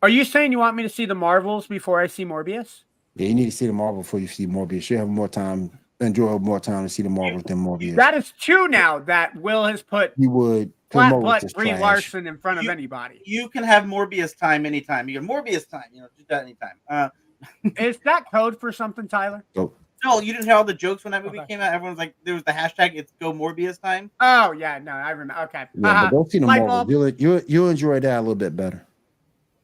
are you saying you want me to see the Marvels before I see Morbius? Yeah, you need to see the Marvel before you see Morbius. You have more time, enjoy more time to see the Marvel than Morbius. That is two now that Will has put you would. flat Morbius butt Brie. Larson in front of You- anybody. you can have Morbius time anytime. You get Morbius time, you know, do that anytime. Uh, Is that code for something, Tyler? no, you didn't hear all the jokes when that movie Okay. came out. Everyone's like, there was the hashtag. It's Go Morbius time. Oh yeah, no, I remember. Okay, Yeah, Uh-huh. but go see the Marvel. You'll, you'll you'll enjoy that a little bit better.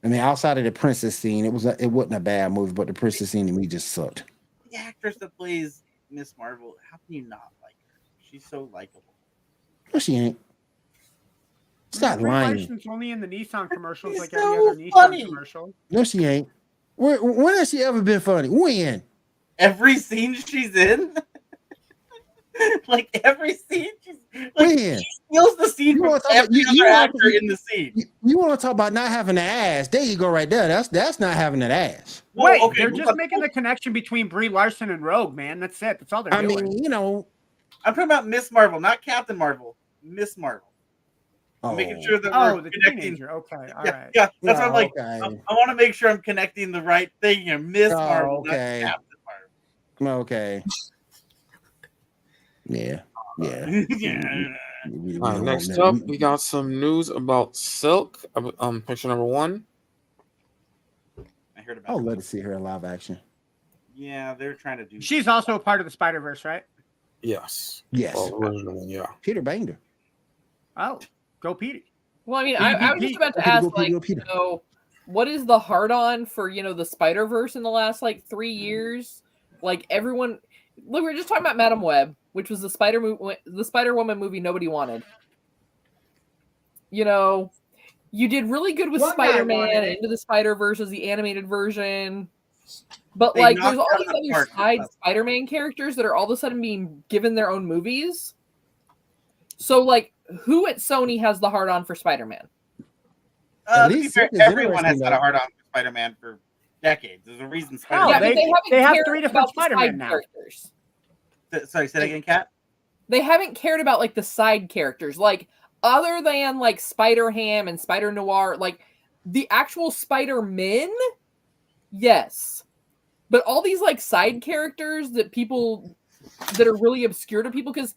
I mean, outside of the princess scene, it was a, it wasn't a bad movie, but the princess scene to me just sucked. The actress that plays Miss Marvel, how can you not like her? She's so likable. No, she ain't. Stop Brie lying. Larson's only in the Nissan commercials She's like every so other Nissan funny. commercial. No, she ain't. Where, when has she ever been funny? When? Every scene she's in. like every scene, she's like When? she steals the scene You from wanna talk about- every you- you other wanna- actor in the scene. You, you want to talk about not having an ass? There you go, right there. That's that's not having an ass. Well, Wait, okay, they're just making the connection between Brie Larson and Rogue, man. That's it. That's all they're I doing. I mean, you know. I'm talking about Miss Marvel, not Captain Marvel. Miss Marvel. Oh, Making sure that oh, we're the connecting. teenager. Okay, all yeah, right. yeah, that's what I'm Oh, like. okay. I, I want to make sure I'm connecting the right thing here. Miss Oh, Marvel, okay. not Captain Marvel. Okay. Yeah. Yeah. yeah. We- we All right, next up, we got some news about Silk. Um, picture number one. I heard about. I'll it. let it see her in live action. Yeah, they're trying to do. She's also a part of the Spider Verse, right? Yes. Yes. Well, original yeah. Peter banged her. Oh, go Petey. Well, I mean, I, I was just about to ask, Peter, like, go Peter. you know, what is the hard on for you know the Spider Verse in the last like three years? Like everyone, look, we're just talking about Madame Web, which was the Spider mo- the Spider Woman movie nobody wanted. You know, you did really good with Spider Man into the Spider Verse as the animated version. But They like, there's all these other park side. Spider-Man characters that are all of a sudden being given their own movies. So, like, who at Sony has the hard on for Spider-Man? Uh, At to be least fair, everyone has had a though. hard on for Spider-Man for decades. There's a reason Hell, Spider-Man. yeah, they- they haven't they have three different Spider-Man now. characters. Th- Sorry, say that again, Cat. They haven't cared about like the side characters, like other than like Spider Ham and Spider Noir, like the actual Spider Men. Yes, but all these like side characters that people that are really obscure to people, because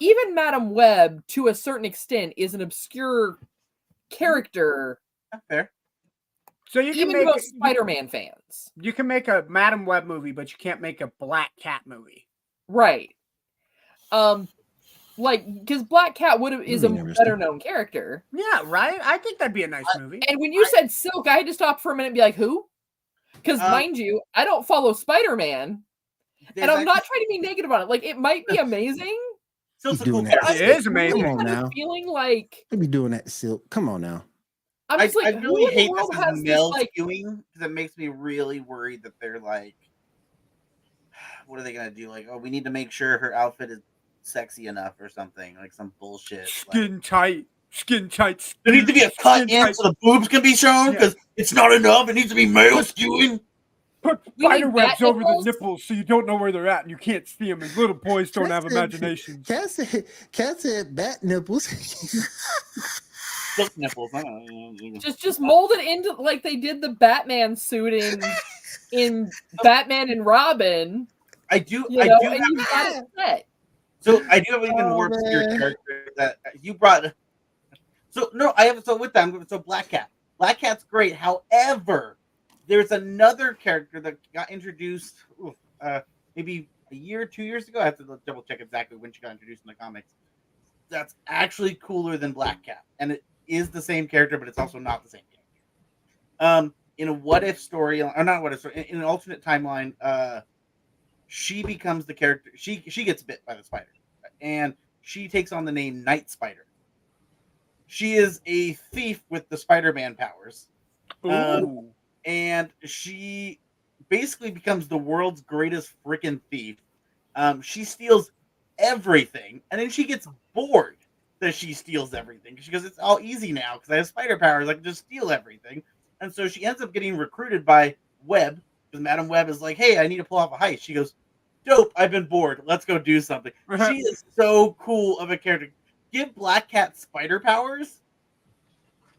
even Madame Web, to a certain extent, is an obscure character, fair. So you can even make to most Spider-Man fans. you can make a Madame Web movie, but you can't make a Black Cat movie. Right. Um, like because Black Cat would have is a better known character. Yeah, right. I think that'd be a nice movie. And when you said Silk, I had to stop for a minute and be like, who? Because Uh, mind you, I don't follow Spider Man, and I'm not actually- trying to be negative on it. Like it might be amazing. Still He's some cool doing that. It is amazing. Come on kind of now. feeling like They be doing that silk. Come on now. I'm I, just like, I who really the hate world this has this, male like, skewing because it makes me really worried that they're like, what are they gonna do? Like, oh, we need to make sure her outfit is sexy enough or something, like some bullshit. Like, Skin tight, skin tight. there needs to be a cut skin in tight. so the boobs can be shown Yeah. because it's not enough. It needs to be male skewing. Put We need spider webs bat over nipples? the nipples so you don't know where they're at and you can't see them. And little boys don't have Cat said- imaginations. Cat said, Cat said bat nipples. Silk nipples. I don't know. just just mold it into like they did the Batman suit in in Batman and Robin. I do. You I know, do. Have, you've got it set. so I do have an even Oh, more obscure man. character that you brought. So no, I have so with that. I'm going so Black Cat. Black Cat's great. However, there's another character that got introduced uh, maybe a year two years ago. I have to double check exactly when she got introduced in the comics. That's actually cooler than Black Cat, and it is the same character, but it's also not the same character. Um, in a what if story, or not what if story, in, in an alternate timeline, uh, she becomes the character. She she gets bit by the spider, and she takes on the name Night Spider. She is a thief with the Spider-Man powers Ooh. and she basically becomes the world's greatest freaking thief. Um, she steals everything, and then she gets bored that she steals everything. She goes, "It's all easy now because I have spider powers. I can just steal everything." And so she ends up getting recruited by Webb because Madame Web is like, "Hey, I need to pull off a heist." She goes, "Dope! I've been bored. Let's go do something." Uh-huh. she is so cool of a character. Give Black Cat spider powers.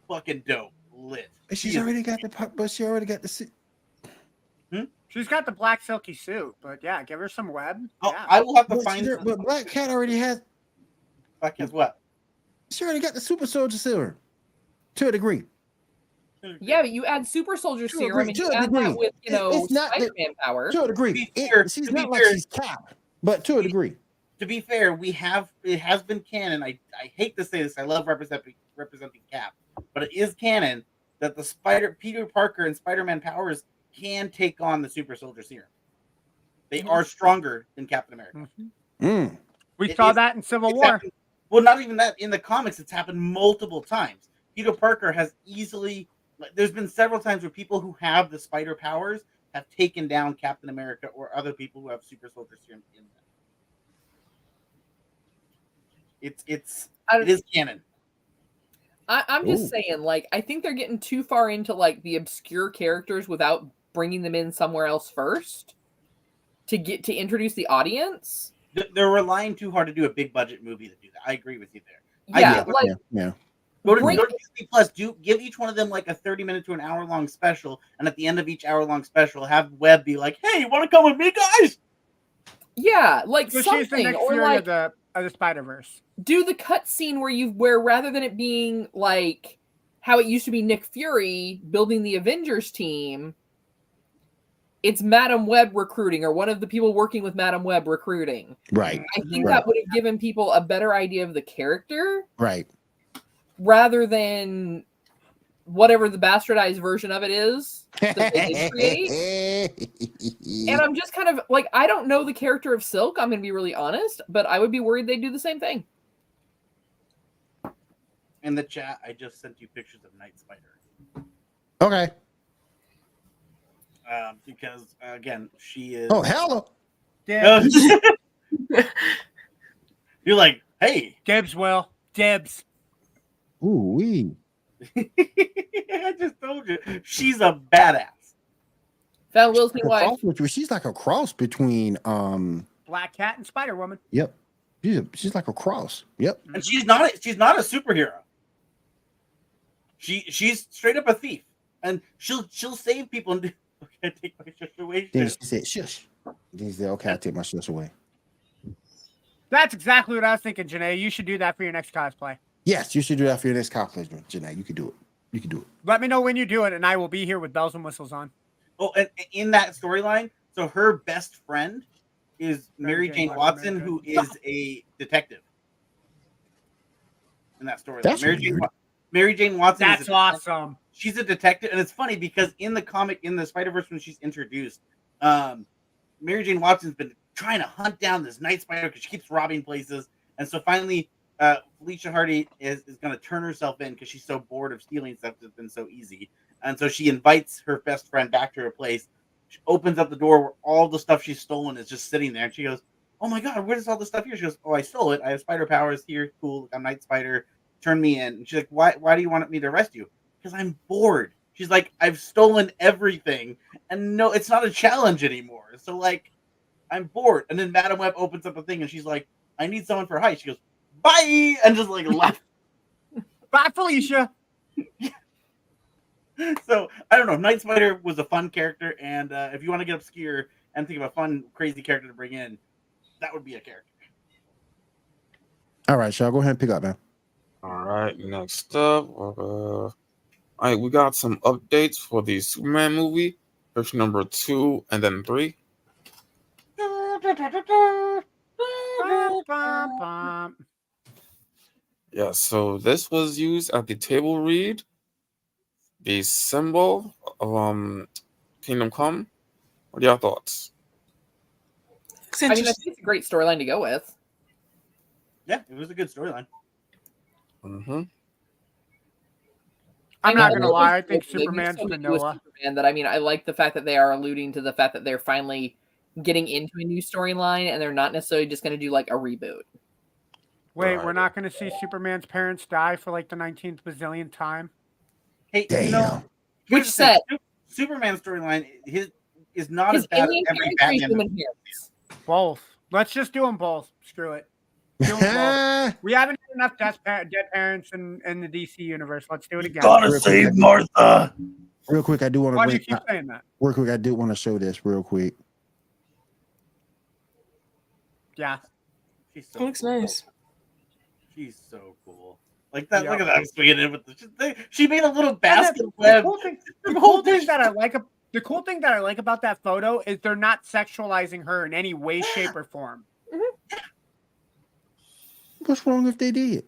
Fucking dope. Lit. But She she's is already got the but she already got the suit. Hmm? She's got the black silky suit, but yeah, give her some web. Oh, yeah. I will have to But, find she, some but Black Cat already has Black as what? she already got the super soldier serum. To a degree. Yeah, but you add super soldier To a serum degree- and to you a add degree. that with you know it's not Spider-Man power. To a degree. be It- she's to be not like fair- she's Cap, but to a degree. To be fair, we have it has been canon. I, I hate to say this. I love representing representing Cap, but it is canon that the Spider Peter Parker and Spider-Man powers can take on the Super Soldier Serum. They Mhm. are stronger than Captain America. Mm. we it saw is- that in Civil War. happened- well, not even that. In the comics, it's happened multiple times. Peter Parker has easily. Like, There's been several times where people who have the spider powers have taken down Captain America or other people who have super soldier serum in them. It's it's it is canon. I, I'm just Ooh. saying, like, I think they're getting too far into like the obscure characters without bringing them in somewhere else first to get to introduce the audience. They're relying too hard to do a big budget movie to do that. I agree with you there. I Yeah, like yeah, yeah. Go to, Bring- go to Disney Plus. Do give each one of them like a thirty minute to an hour long special, and at the end of each hour long special, have Webb be like, "Hey, you want to come with me, guys?" yeah, like So she's the something, or like of the of the Spider Verse. do the cut scene where you where rather than it being like how it used to be Nick Fury building the Avengers team, it's Madame Web recruiting or one of the people working with Madame Web recruiting. Right, I think Right. that would have given people a better idea of the character right. Rather than whatever the bastardized version of it is that they create. And I'm just kind of like, I don't know the character of Silk. I'm going to be really honest, but I would be worried they'd do the same thing. In the chat, I just sent you pictures of Night Spider. okay. Um, because uh, again, she is. Oh, hello. Dibs, You're like, hey, dibs, Well, Dibs. Ooh, wee. I just told you, she's a badass. Found Will's new A wife. cross She's like a cross between um. Black Cat and Spider Woman. Yep. She's a, she's like a cross. Yep. and she's not a, she's not a superhero. She she's straight up a thief, and she'll she'll save people and do, okay, take my situation. Then she said, "Shush." Then he said, "Okay, I take my shush away." That's exactly what I was thinking, Janae. You should do that for your next cosplay. Yes, you should do that for your next calculation, Janae. You can do it. You can do it. Let me know when you do it, and I will be here with bells and whistles on. Oh, and in that storyline, so her best friend is Mary Mary Jane Jane Watson, Watson, Mary who Jane. is a detective. In that storyline, That's Mary Jane Mary Jane Watson. is That's a- awesome. she's a detective, and it's funny because in the comic, in the Spider Verse, when she's introduced, um, Mary Jane Watson's been trying to hunt down this Night Spider because she keeps robbing places, and so finally, uh, Felicia Hardy is, is going to turn herself in because she's so bored of stealing stuff that's been so easy, and so she invites her best friend back to her place. She opens up the door where all the stuff she's stolen is just sitting there, and she goes, "Oh my god, where's all this stuff here?" She goes, "Oh, I stole it. I have spider powers here. Cool. I'm Night Spider. Turn me in." And she's like, "Why? Why do you want me to arrest you?" because I'm bored. She's like, I've stolen everything, and no, it's not a challenge anymore. So like, I'm bored. And then Madame Web opens up a thing, and she's like, I need someone for heist. She goes, bye, and just like left. Bye, Felicia. so I don't know. Night Spider was a fun character, and uh, if you want to get obscure and think of a fun, crazy character to bring in, that would be a character. All right, y'all go ahead and pick up, man. All right, next up, uh, all right, we got some updates for the Superman movie, version number two and then three. Bum, bum, bum. Yeah, so this was used at the table read, the symbol of um Kingdom Come. What are your thoughts? I mean, I think it's a great storyline to go with. Yeah, it was a good storyline. Mm-hmm. I'm I not gonna lie. I think cool. They do Superman's something new with vanilla. Superman that I mean, I like the fact that they are alluding to the fact that they're finally getting into a new storyline and they're not necessarily just going to do like a reboot. Wait, Right. we're not gonna see Superman's parents die for like the 19th bazillion time. Hey, Damn. you know, Which here's the set? Su- Superman storyline his is not His as bad as every parents Batman. human movie. parents? Both. Let's just do them both. Screw it. Both. We haven't had enough death pa- dead parents in, in the DC universe. Let's do it again. Real quick, Martha. real quick, I do want to. Why do you keep saying that? Real quick, I do want to show this real quick. Yeah. So looks cool. nice. She's so cool. Like that. Look Yeah. at that swinging in with the. She, she made a little basket the- the web. cool thing, the The cool whole thing that I like the cool thing that I like about that photo is they're not sexualizing her in any way, shape, or form. What's wrong if they did?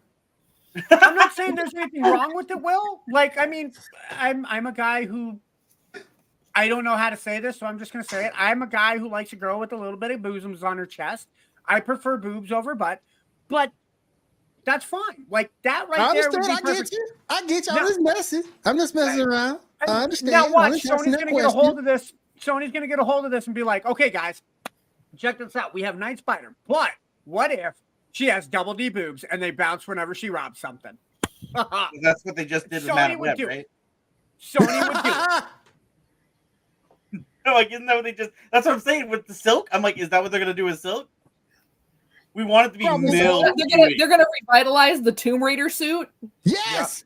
I'm not saying there's anything wrong with it, Will. Like, I mean, I'm I'm a guy who I don't know how to say this, so I'm just gonna say it. I'm a guy who likes a girl with a little bit of bosoms on her chest. I prefer boobs over butt, but that's fine. Like that right I there would understand. be I get you. I get you. No. I'm just messing. I'm just messing around. I understand. Now I'm watch, just asking Sony's gonna get a hold of this. Sony's gonna get a hold of this and be like, okay, guys, check this out. We have Night Spider, but what if She has double D boobs, and they bounce whenever she robs something. That's what they just did Sony Madam would Web, do right? Sony would do it. No, like isn't that what they just? That's what I'm saying with the silk. I'm like, is that what they're gonna do with silk? We want it to be Probably so. They're gonna they're gonna revitalize the Tomb Raider suit, yes.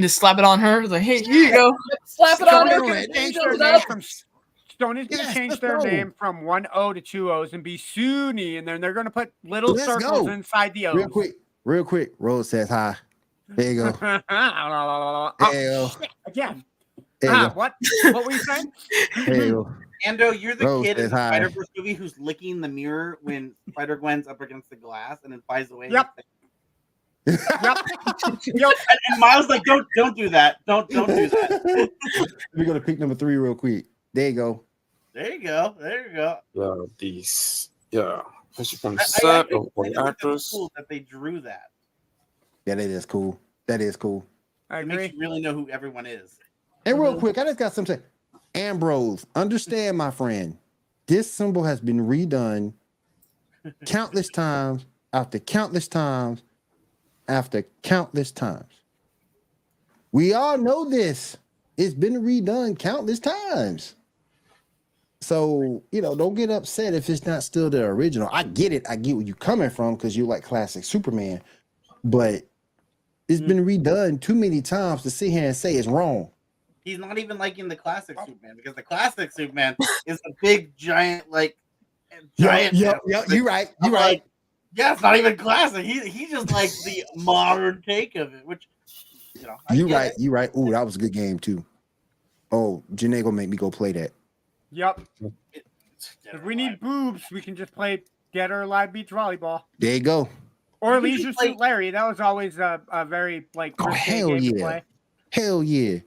Just slap it on her. Like, hey, here you go. slap it on Sony's her, gonna it. change their name up. from Sony's gonna Yes, change their go. name from one O to two O's and be Suni, and then they're gonna put little Let's circles go. inside the O's. Real quick, real quick. Rose says hi. There you go. oh, There you go. again. There you Ah, go. what? What were you saying? There you go. Ando, you're the Rose kid in the hi. Spider Verse movie who's licking the mirror when Spider Gwen's up against the glass and then flies away. Yep. Yep. Yep. And, and Miles like, don't don't do that. Don't don't do that. We're gonna pick number three real quick. There you go. There you go. There you go. Yeah, these. Yeah, especially from I- the I- I set think or, or the really actors. cool that they drew that. Yeah, that is cool. That is cool. I It makes you really know who everyone is. And real quick, I just got something. Ambrose, understand, my friend. This symbol has been redone countless times after countless times after countless times. We all know this. It's been redone countless times. So, you know, don't get upset if it's not still the original. I get it. I get where you're coming from because you like classic Superman. But it's mm. been redone too many times to sit here and say it's wrong. He's not even liking the classic oh. Superman because the classic Superman is a big giant like giant. yeah, yeah, you're right. I'm You're right. like, yeah, it's not even classic. He he just likes the modern take of it, which you know. I You get right. it. You right. Ooh, that was a good game too. Oh, Janae gonna make me go play that. Yep. It's dead If we need boobs, we can just play Dead or Alive Beach Volleyball. There you go. Or We Leisure should play- Suit Larry. That was always a, a very like Oh, hell game to yeah. play. Hell yeah.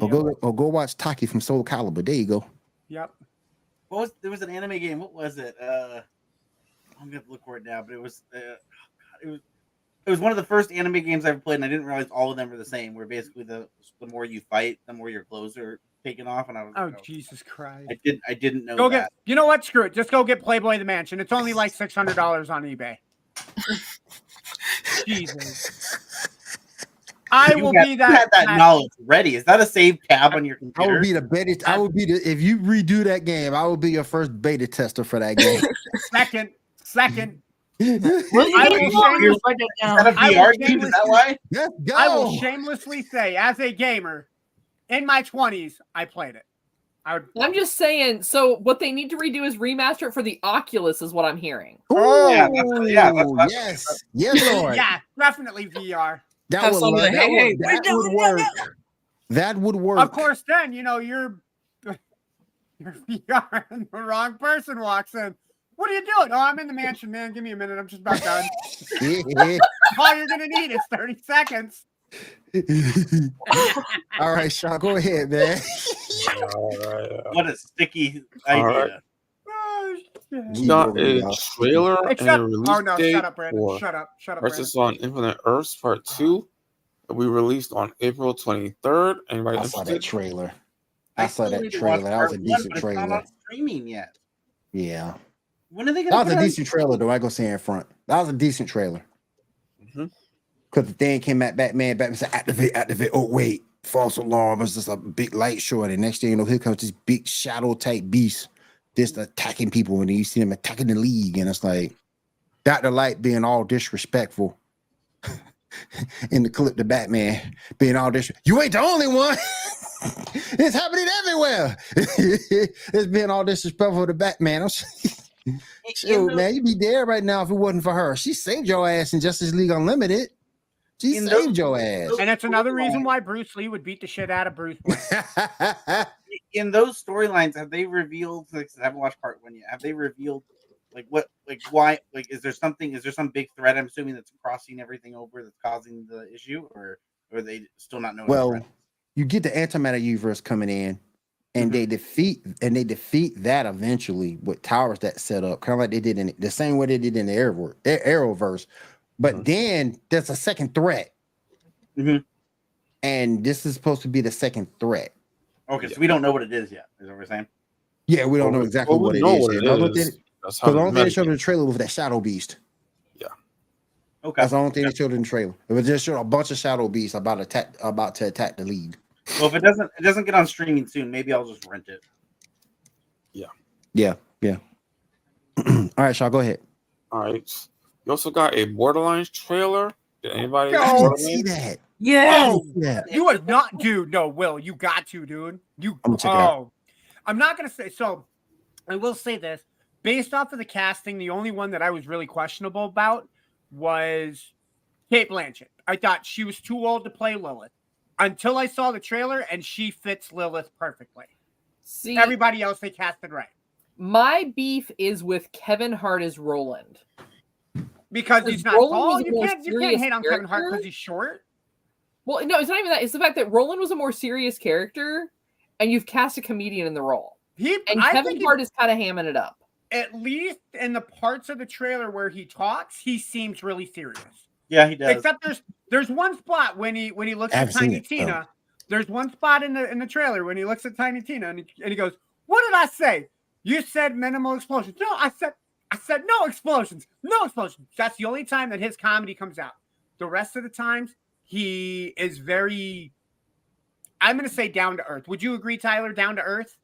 Or Yep. go or go watch Taki from Soul Calibur. There you go. Yep. What was there was an anime game? What was it? Uh, I'm gonna look for it now, but it was uh, God, it was it was one of the first anime games I ever played, and I didn't realize all of them were the same. Where basically the the more you fight, the more your clothes are taken off, and I was Oh I was- Jesus Christ. I didn't I didn't know Go that. get. You know what? Screw it. Just go get Playboy the Mansion. It's only like six hundred dollars on eBay. Jesus. I You will had- be you that. had that that- knowledge ready. Is that a saved tab on your computer? I computer? would be the beta. I would be the if you redo that game, I will be your first beta tester for that game. second. Second. What are you I doing? will Wrong? shameless- Write that Is that a down. I will VR game? Is shamelessly- that why? I will shamelessly say, as a gamer, in my twenties, I played it. I would. I'm just saying. So what they need to redo is remaster it for the Oculus, is what I'm hearing. Oh, Yeah, that's- yeah, that's- that's- yes, yes, Lord. Yeah, definitely VR. That Have would, somebody like, that hey, hey, would, what that you would doing? work. That would work. Of course, then you know you're you're VR and the wrong person walks in. What are you doing? Oh, I'm in the mansion, man. Give me a minute. I'm just about done. All you're gonna need is 30 seconds. All right, Sean, go ahead, man. All right, uh, What a sticky All idea. Right. We got a y'all. trailer and a release oh no, date shut up, Brandon. for Shut up, shut up, Brandon. On Infinite Earths Part uh-huh. Two. We released on April 23rd. Anybody I saw that trailer. I saw that need to watch trailer. That was a part one, decent but not trailer. streaming yet. Yeah, When are they gonna? That was a put it on- decent trailer, though. I go say in front. That was a decent trailer. Mm-hmm. Because the thing came at Batman. Batman said, "Activate, activate." Oh wait, false alarm. It's just a big light show, and the next thing you know, here comes this big shadow type beast, just attacking people, and you see them attacking the league, and it's like Doctor Light being all disrespectful. In the clip, the Batman being all this, you ain't the only one. it's happening everywhere. it's being all disrespectful to Batman. I'm In Shoot, those- man, you'd be dead right now if it wasn't for her. She saved your ass in Justice League Unlimited. She saved those- your ass. And that's another reason why Bruce Lee would beat the shit out of Bruce. In those storylines, have they revealed? Like, I haven't watched part one yet. Have they revealed like what, like why? Like, is there something? Is there some big threat? I'm assuming that's crossing everything over that's causing the issue, or or are they still not know? what the well, you get the antimatter universe coming in, and they defeat and they defeat that eventually with towers that set up, kind of like they did in the same way they did in the Arrow, Arrowverse. But Mhm. then there's a second threat, Mhm. and this is supposed to be the second threat. Okay, so we don't know what it is yet. Is what we're saying? Yeah, we don't Well, know we- exactly well, we what it know is. what yet. it The only is. thing- That's how Because the the only thing they showed in the trailer was that Shadow Beast. Yeah. Okay. That's the only thing they showed in the trailer. It was just showed a bunch of shadow beasts about to attack about to attack the lead. Well, if it doesn't it doesn't get on streaming soon, maybe I'll just rent it. Yeah, yeah. Yeah. All right, Shaw, go ahead. All right. You also got a Borderlands trailer. Did anybody? Yo, I didn't see that. Yeah. Oh, Yeah. You are not, dude. No, Will, you got to, dude. You. I'm gonna check it out. oh, I'm not gonna say. So, I will say this: based off of the casting, the only one that I was really questionable about was Cate Blanchett. I thought she was too old to play Lilith until I saw the trailer, and she fits Lilith perfectly. See, Everybody else they casted right my beef is with Kevin Hart as Roland. because Because he's not Roland tall. You can't. You can't hate on Kevin Hart because he's short. Well, no, it's not even that. It's the fact that Roland was a more serious character, and you've cast a comedian in the role. He And I Kevin think he- Hart is kind of hamming it up. at least in the parts of the trailer where he talks, he seems really serious. Yeah, he does. Except there's there's one spot when he when he looks I at haven't Tiny it, Tina. There's one spot in the in the trailer when he looks at Tiny Tina and he, and he goes, "What did I say? You said minimal explosions. No, I said I said no explosions. No explosions." That's the only time that his comedy comes out. The rest of the times he is very I'm going to say down to earth. Would you agree Tyler down to earth?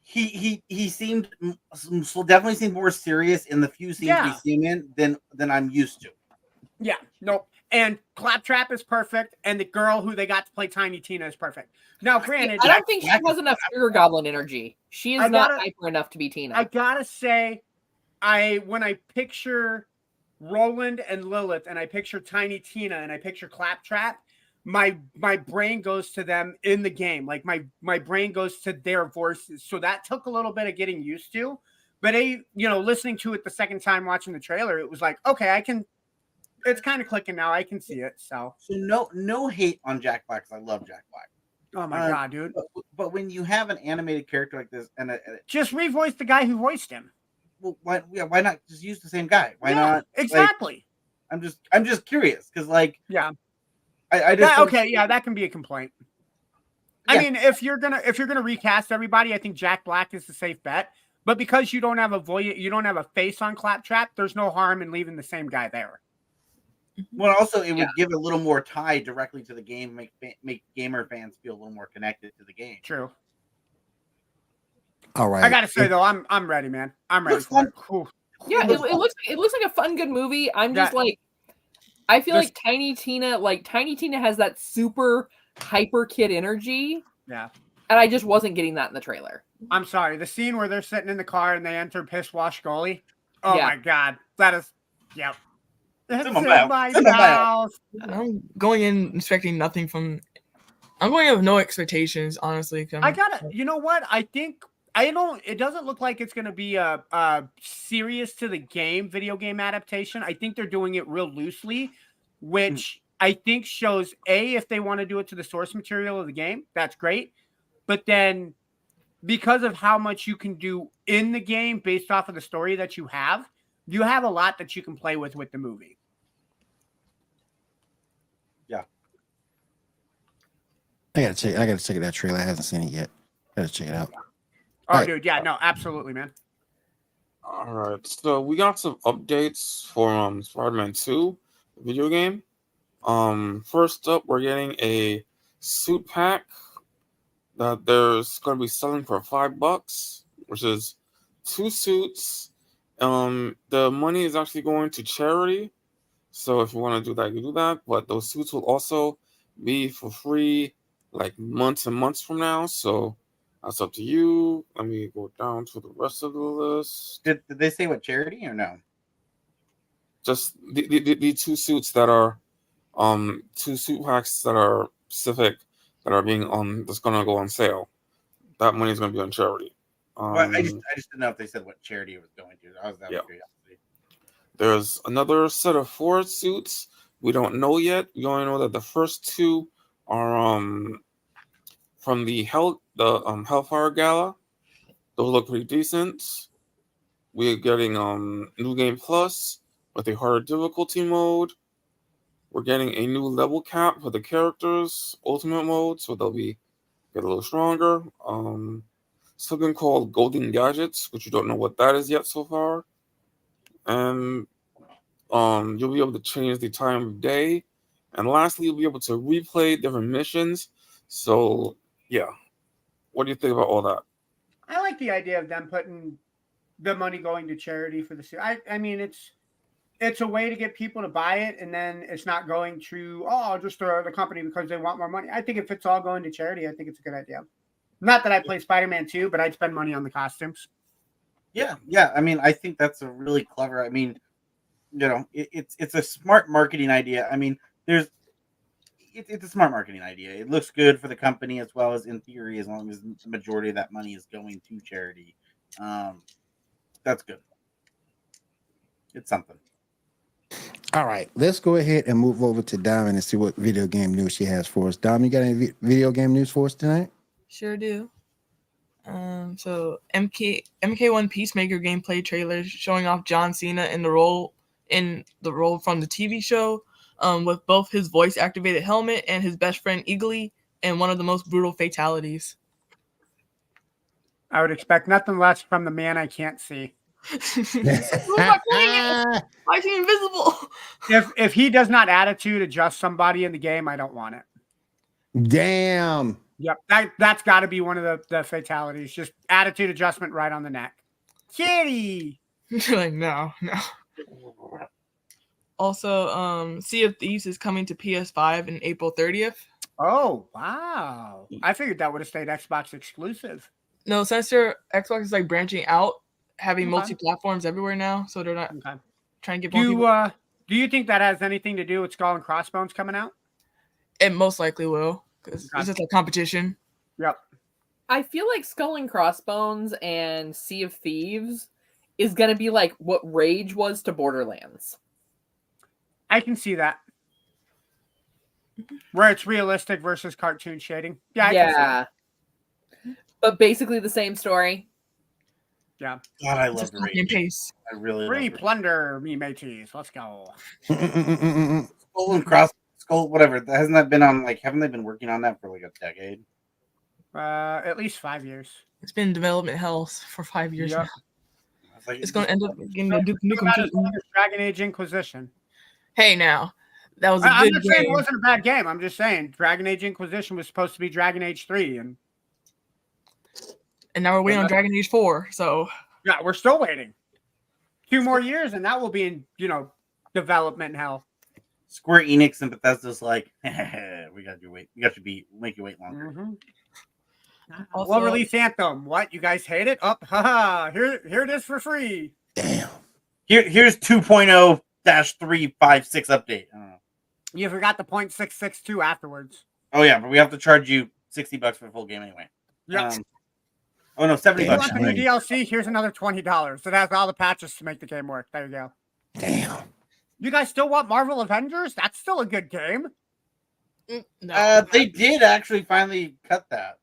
he he he seemed mm, so definitely seemed more serious in the few scenes Yeah. we see him in than than I'm used to. Yeah, nope. And Claptrap is perfect, and the girl who they got to play Tiny Tina is perfect. Now, granted, I don't think she has enough sugar goblin energy. She is not gotta- hyper enough to be Tina. I gotta say, I when I picture Roland and Lilith, and I picture Tiny Tina, and I picture Claptrap, my my brain goes to them in the game. Like my my brain goes to their voices. So that took a little bit of getting used to. But a you know, listening to it the second time watching the trailer, it was like, okay, I can. It's kind of clicking now. I can see it. So, So no no hate on Jack Black 'cause I love Jack Black. oh my Uh, god, dude! But, but when you have an animated character like this, and a, a- Just revoice the guy who voiced him. Well, why yeah, why not just use the same guy? Why Yeah, not? like, Exactly. I'm just I'm just curious because like yeah. I, I just That- okay, yeah, that can be a complaint. I mean, if you're gonna if you're gonna recast everybody, I think Jack Black is the safe bet. But because you don't have a voice, you don't have a face on Claptrap. There's no harm in leaving the same guy there. Mm-hmm. Well, also it would Yeah. give a little more tie directly to the game, make make gamer fans feel a little more connected to the game. True. All right. I gotta say though, I'm I'm ready, man. I'm ready Looks for it. Cool. yeah, it, it looks it looks like a fun, good movie. I'm just Yeah. like, I feel There's- like Tiny Tina, like Tiny Tina, has that super hyper kid energy, Yeah. and I just wasn't getting that in the trailer. I'm sorry. The scene where they're sitting in the car and they enter piss wash goalie. Oh Yeah. my god, that is. Yep. It's in my in mouth. my It's in my mouth. mouth. I'm going in expecting nothing from. I'm going in with no expectations, honestly. I um, gotta. You know what? I think I don't. It doesn't look like it's gonna be a, a serious to the game video game adaptation. I think they're doing it real loosely, hmm. which I think shows a if they want to do it to the source material of the game, that's great. But then, because of how much you can do in the game based off of the story that you have, you have a lot that you can play with with the movie. Yeah, I gotta check. I gotta check that trailer. I haven't seen it yet. Gotta check it out. Oh, Right. dude, yeah, no, absolutely, man. All right, so we got some updates for um Spider-Man 2 video game. Um, first up, we're getting a suit pack that there's going to be selling for five bucks, which is two suits. Um, the money is actually going to charity, so if you want to do that, you do that. But those suits will also be for free, like months and months from now. So that's up to you. Let me go down to the rest of the list. Did, did they say what charity or no? Just the, the, the, two suits that are, um, two suit packs that are specific that are being on that's gonna go on sale. That money is gonna be on charity. Um, Well, I just I just didn't know if they said what charity it was going to. I was that Yeah. curiosity. There's another set of four suits. We don't know yet. We only know that the first two are um from the hell the um Hellfire Gala. Those look pretty decent. We're getting um new game plus with a harder difficulty mode. We're getting a new level cap for the characters, ultimate mode, so they'll be get a little stronger. Um something called Golden Gadgets, which you don't know what that is yet so far. And Um, you'll be able to change the time of day, and lastly, you'll be able to replay different missions. So, yeah, what do you think about all that? I like the idea of them putting the money going to charity for the se- I I mean it's it's a way to get people to buy it and then it's not going to oh I'll just the, the company because they want more money. I think if it's all going to charity, I think it's a good idea. Not that I play Spider-Man 2, but I'd spend money on the costumes. Yeah, yeah. I mean, I think that's a really clever. I mean, you know, it, it's it's a smart marketing idea. I mean, there's it, it's a smart marketing idea. It looks good for the company as well as in theory, as long as the majority of that money is going to charity. Um, that's good. It's something. All right, let's go ahead and move over to Diamond and see what video game news she has for us. Diamond, you got any vi- video game news for us tonight? Sure do. Um, so MK MK1 Peacemaker gameplay trailer showing off John Cena in the role in the role from the TV show, um, with both his voice activated helmet and his best friend Eagly, and one of the most brutal fatalities. I would expect nothing less from the man I can't see. Who's not playing it? Why is he invisible? If if he does not attitude adjust somebody in the game, I don't want it. Damn. Yep, that that's got to be one of the, the fatalities. Just attitude adjustment right on the neck. Kitty. like no, no. Also, um, Sea of Thieves is coming to PS5 in April 30th. Oh wow! I figured that would have stayed Xbox exclusive. No, since their Xbox is like branching out, having Okay. multi platforms everywhere now, so they're not Okay. trying to get Do more you people. uh do you think that has anything to do with Skull and Crossbones coming out? it most likely will because Okay. it's just a competition. Yep. I feel like Skull and Crossbones and Sea of Thieves is gonna be like what Rage was to Borderlands. I can see that. Where it's realistic versus cartoon shading. Yeah. I can see yeah. But basically the same story. Yeah. God, I love Just the copy and rage. paste. I really that. Free love Rage. plunder, me mateys. Let's go. Skull and Cross Skull, whatever. That hasn't that been on like haven't they been working on that for like a decade? Uh, at least five years. It's been development hell for five years Yep. now. Like, It's gonna end up getting a new, new Think about it as computer. long as Dragon Age Inquisition. Hey, now that was a I, am good not saying it wasn't a bad game. I'm just saying Dragon Age Inquisition was supposed to be Dragon Age 3, and and now we're waiting on Dragon Age Four. So yeah, we're still waiting. Two more years, and that will be in you know development hell. Square Enix and Bethesda's like, we got you wait, we got you beat, we'll make you wait longer. Mhm. Also- we'll release Anthem. What you guys hate it? Up, haha! Here, here it is for free. Damn. Here, here's 2.0 dash three five six update. I don't know. You forgot the point six six two afterwards. Oh yeah, but we have to charge you sixty bucks for the full game anyway. Yeah. Um, oh no, seventy Yeah, you bucks. want the new right. DLC? Here's another twenty dollars. It has all the patches to make the game work. There you go. Damn. You guys still want Marvel Avengers? That's still a good game. mm, no. Uh, they did actually finally cut that.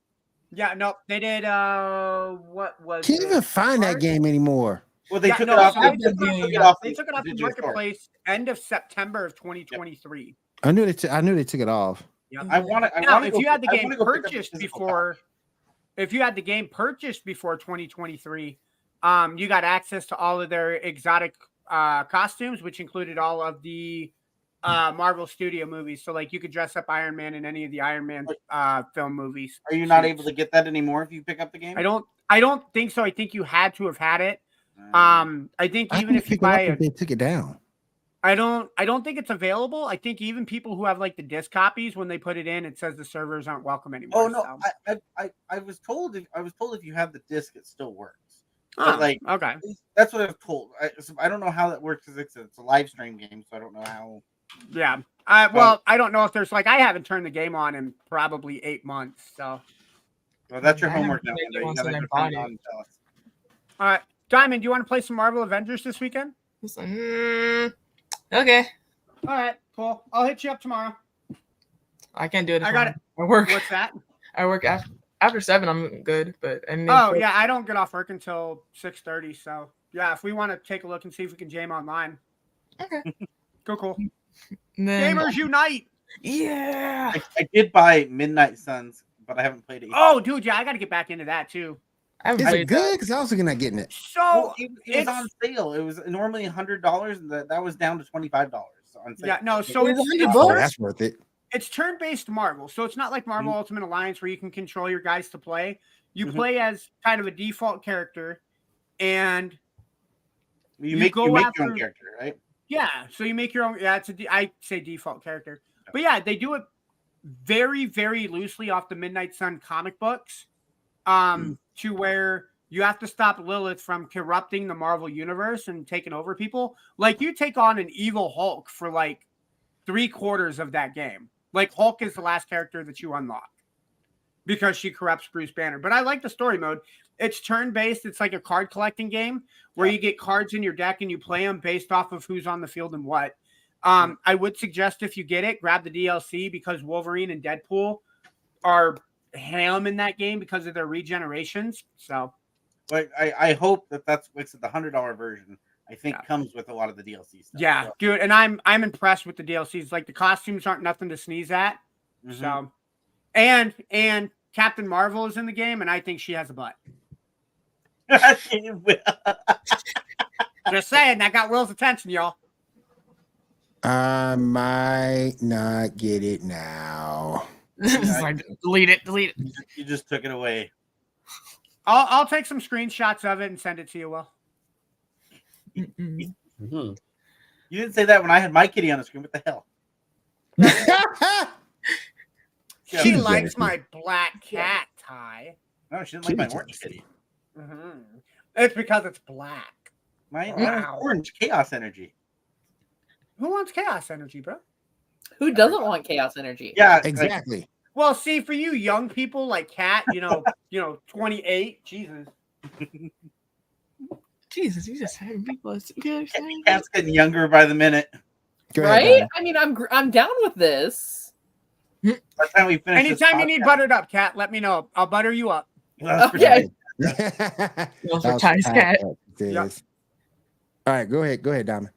Yeah, no, they did. Uh, what was? Can't it? even find that game anymore. Well, they Yeah, took no, it off. so They they took took it it off. They took it off the digital store. marketplace end of September of 2023. I knew they. T- I knew they took it off. Yeah, I want to. I Now, if to. you had the game wanna go pick up the purchased before, if you had the game purchased before 2023, um, you got access to all of their exotic uh, costumes, which included all of the uh, Marvel Studio movies. So, like, you could dress up Iron Man in any of the Iron Man uh, film movies. Are you not able to get that anymore if you pick up the game? I don't. I don't think so. I think you had to have had it. Uh, Um, I think even didn't if you pick it buy if a they took it down. I don't I don't think it's available. I think even people who have like the disc copies, when they put it in, it says the servers aren't welcome anymore. Oh no, so. I, I, I, I was told. If, I was told if you have the disc, it still works. Oh, but, like- okay. That's what I was told. I, so I don't know how that works because it's, it's a live stream game, so I don't know how. Yeah. I well, I don't know if there's like I haven't turned the game on in probably eight months. So Well, that's your I homework now. played it You once gotta and I go bought turn it it. on and tell us. all right. Diamond, do you want to play some Marvel Avengers this weekend? It's like, mm, okay, All right, cool. I'll hit you up tomorrow. I can't do it. I got I'm- I work. What's that? I work after after seven. I'm good, but and Oh yeah, I don't get off work until six thirty. So yeah, if we want to take a look and see if we can jam online. Okay. Cool, cool. then, Gamers unite! yeah. I, I did buy Midnight Suns, but I haven't played it. Yet. Oh, dude, yeah, I got to get back into that too. I haven't Is it good? Because I was looking at getting it. So Well, it, it was on sale. It was normally hundred dollars, and that, that was down to twenty five dollars on sale. yeah, no. So It it's, it's, 100 Oh, that's worth it. it's turn-based Marvel. So it's not like Marvel Ultimate Alliance where you can control your guys to play. You Mhm. play as kind of a default character, and you you make go you make your own character, right? Yeah, so you make your own. Yeah, it's a. de- I say default character, but yeah, they do it very, very loosely off the Midnight Sun comic books, um, to where you have to stop Lilith from corrupting the Marvel universe and taking over people. Like you take on an evil Hulk for like three quarters of that game. Like Hulk is the last character that you unlock because she corrupts Bruce Banner. But I like the story mode. It's turn based. It's like a card collecting game where you get cards in your deck and you play them based off of who's on the field and what. Um, I would suggest if you get it, grab the DLC because Wolverine and Deadpool are ham in that game because of their regenerations. So But I, I hope that that's what's the hundred dollar version. I think Yeah. comes with a lot of the DLC stuff. yeah, So, dude, and I'm I'm impressed with the DLCs. Like the costumes aren't nothing to sneeze at. mhm. So, and and Captain Marvel is in the game, and I think she has a butt. Just saying, that got Will's attention, y'all. I might not get it now. It's like, delete it, delete it. You just- you just took it away. I'll I'll take some screenshots of it and send it to you, Will. Mm-mm. Mhm. You didn't say that when I had my kitty on the screen. What the hell? Yeah, She She's likes jealous. my black cat tie. No, she didn't like my orange jealousy. kitty. Mhm. It's because it's black. My Wow. orange chaos energy. Who wants chaos energy, bro? Who doesn't want chaos energy? Yeah, like, exactly. Well, see, for you young people like Cat, you know, you know, 28, Jesus. Jesus, you just had people. You cat's getting younger by the minute. Ahead, right? Donna. I mean, I'm gr- I'm down with this. By the time we finish, this Anytime you need buttered up, Cat, let me know. I'll butter you up. That's Okay. sure. That for was cat. Yep. All right, go ahead. Go ahead, Diamond.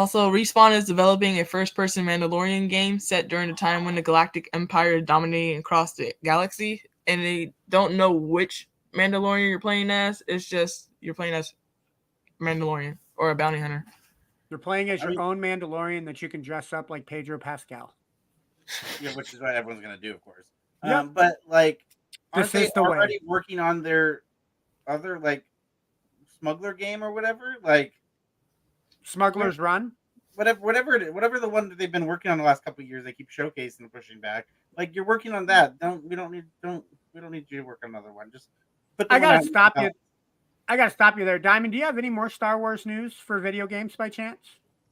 Also, Respawn is developing a first-person Mandalorian game set during the time when the Galactic Empire is dominating across the galaxy, and they don't know which Mandalorian you're playing as. It's just you're playing as Mandalorian or a bounty hunter. You're playing as I your mean- own Mandalorian that you can dress up like Pedro Pascal. Yeah, which is what everyone's gonna do, of course. Yep. Um, but like, aren't This they is the way. already working on their other like smuggler game or whatever? Like, Smuggler's Run. whatever, whatever, it is, whatever the one that they've been working on the last couple of years, they keep showcasing and pushing back. Like, you're working on that. Don't we don't need don't we don't need you to work on another one. Just put. the I gotta stop now. you. I gotta stop you there, Diamond. Do you have any more Star Wars news for video games by chance?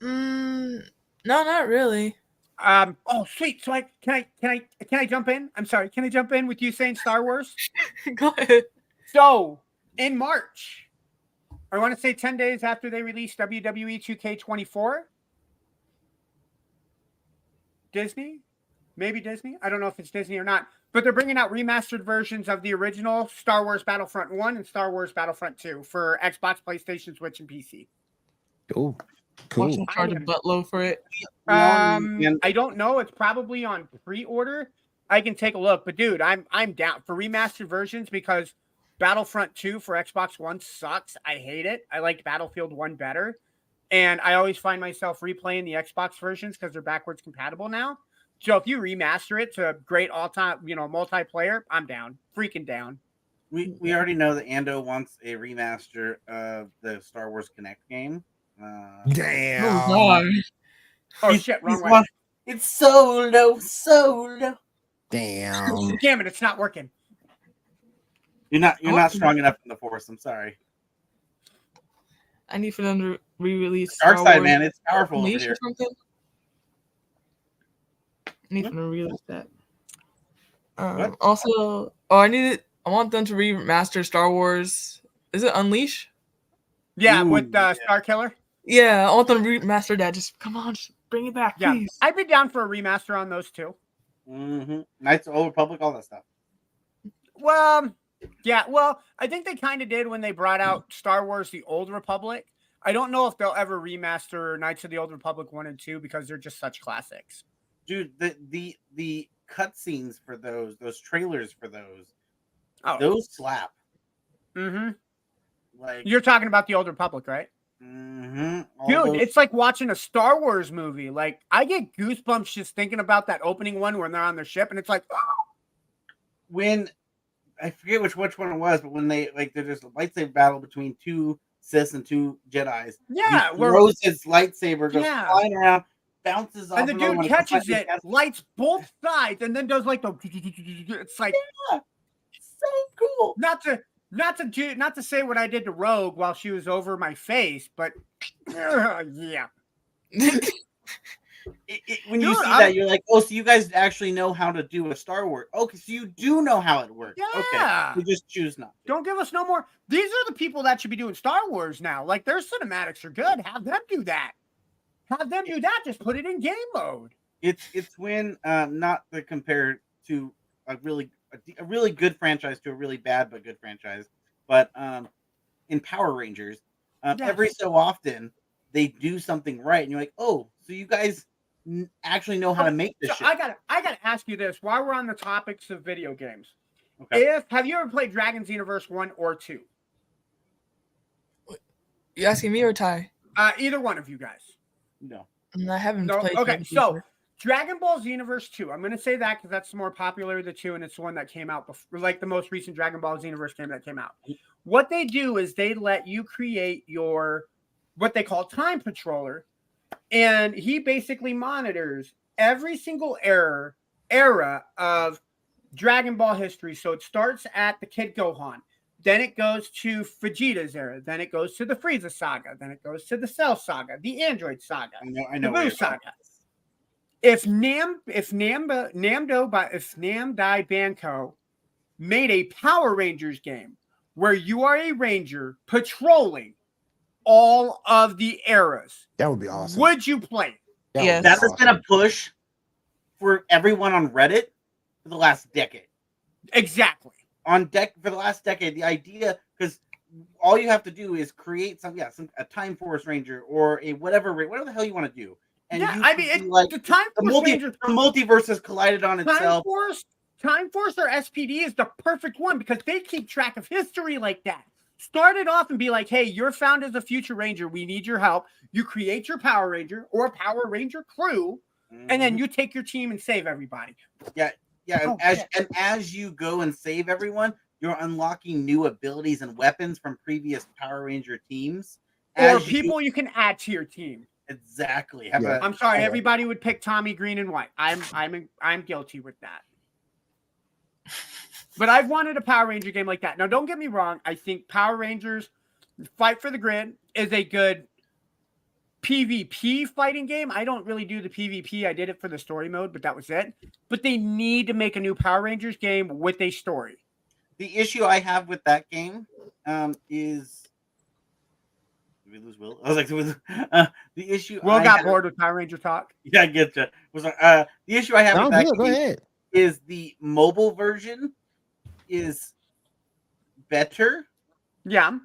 Mm, no, not really. Um. Oh, sweet. So I can I can I can I jump in? I'm sorry. Can I jump in with you saying Star Wars? Go ahead. So in March, I want to say 10 days after they released WWE 2K24, Disney, maybe Disney, I don't know if it's Disney or not, but they're bringing out remastered versions of the original Star Wars Battlefront 1 and Star Wars Battlefront 2 for Xbox, PlayStation, Switch, and PC. Oh, Watch cool. them charge a buttload for it. Um, and- I don't know. It's probably on pre-order. I can take a look, but dude, I'm I'm down for remastered versions because Battlefront 2 for Xbox One sucks. I hate it. I liked Battlefield 1 better. And I always find myself replaying the Xbox versions because they're backwards compatible now. So if you remaster it to a great all-time, you know, multiplayer, I'm down. Freaking down. We we already know that Ando wants a remaster of the Star Wars Kinect game. Uh, Damn. Oh, God. Oh he's- shit, wrong he's way. want- It's solo, solo. Damn. Damn it, it's not working. You're not you're not strong enough in the force. I'm sorry. I need for them to re-release Dark Star side, Wars man, it's powerful over here. or something. I need for them to release that. Um, also, oh, I need it. I want them to remaster Star Wars. Is it Unleash? Yeah, Ooh, with uh, yeah. Star Killer. Yeah, I want them to remaster that. Just come on, just bring it back, Yeah, please. I'd be down for a remaster on those two. Mm-hmm. Knights of the Old Republic, all that stuff. Well, yeah. Well, I think they kind of did when they brought out Star Wars: The Old Republic. I don't know if they'll ever remaster Knights of the Old Republic one and two because they're just such classics. Dude, the the the cutscenes for those, those trailers for those, Oh, those slap. Mm-hmm. Like, You're talking about the Old Republic, right? Mm-hmm. Dude, those- it's like watching a Star Wars movie. Like I get goosebumps just thinking about that opening one when they're on their ship, and it's like, when I forget which which one it was, but when they like there's a lightsaber battle between two Sith and two Jedi's. yeah, he where throws lightsaber, goes Yeah. flying around, bounces off, and the dude it catches back it, lights both sides, and then does like the. It's like It's so cool. not to not to do not to say what I did to Rogue while she was over my face, but uh, yeah, It, it, when you see I'm- that, you're like, oh, so you guys actually know how to do a Star Wars. Okay, so you do know how it works. Yeah. Okay, you just choose not. don't give us no more. These are the people that should be doing Star Wars now. Like their cinematics are good. Have them do that. Have them do that. Just put it in game mode. It's it's when uh, not to compare to a really a, a really good franchise to a really bad but good franchise, but um, in Power Rangers, um, every so often they do something right, and you're like, oh, so you guys actually know how to make this So shit. I gotta I gotta ask you this while we're on the topics of video games. Okay. If have you ever played Dragon's Universe one or two? You asking me or Ty? Uh, either one of you guys. no, I haven't No, played. okay, Dragon so Ball. Dragon Ball Xenoverse 2. I'm going to say that because that's the more popular of the two, and it's the one that came out before, like the most recent Dragon Ball Xenoverse game that came out. What they do is they let you create your what they call time patroller, and he basically monitors every single error era of Dragon Ball history. So it starts at the Kid Gohan, then it goes to Vegeta's era, then it goes to the Frieza saga, then it goes to the Cell saga, the Android saga I know, I know. the Boo. Saga. If Nam, if Namba, Namdo, by if Namdai Banco made a Power Rangers game where you are a ranger patrolling all of the eras, That would be awesome. would you play? That would Yes. be That has been a push for everyone on Reddit for the last decade. Exactly. On deck for the last decade, the idea because all you have to do is create some, yeah, some a Time Force Ranger or a whatever, whatever the hell you want to do. And yeah, you I mean, it, like the Time the, multi, Ranger, the multiverse has collided on Time itself. Force, Time Force or SPD is the perfect one because they keep track of history like that. Start it off and be like, hey, you're found as a future ranger. We need your help. You create your Power Ranger or Power Ranger crew, and Mhm. then you take your team and save everybody. yeah, Yeah. Oh, as shit. and as you go and save everyone, you're unlocking new abilities and weapons from previous Power Ranger teams. Or As you- people you can add to your team. exactly have Yeah. a I'm sorry, everybody would pick Tommy Green and White. I'm I'm I'm guilty with that. But I've wanted a Power Ranger game like that. Now, don't get me wrong. I think Power Rangers Fight for the Grid is a good PvP fighting game. I don't really do the PvP. I did it for the story mode, but that was it. But they need to make a new Power Rangers game with a story. the issue I have with that game um, is did we lose Will? I was like, uh, the issue. Will I got have- bored with Power Ranger talk. Yeah, I get you. Was like, uh, the issue I have No, with that good, go game is the mobile version is better. Yeah.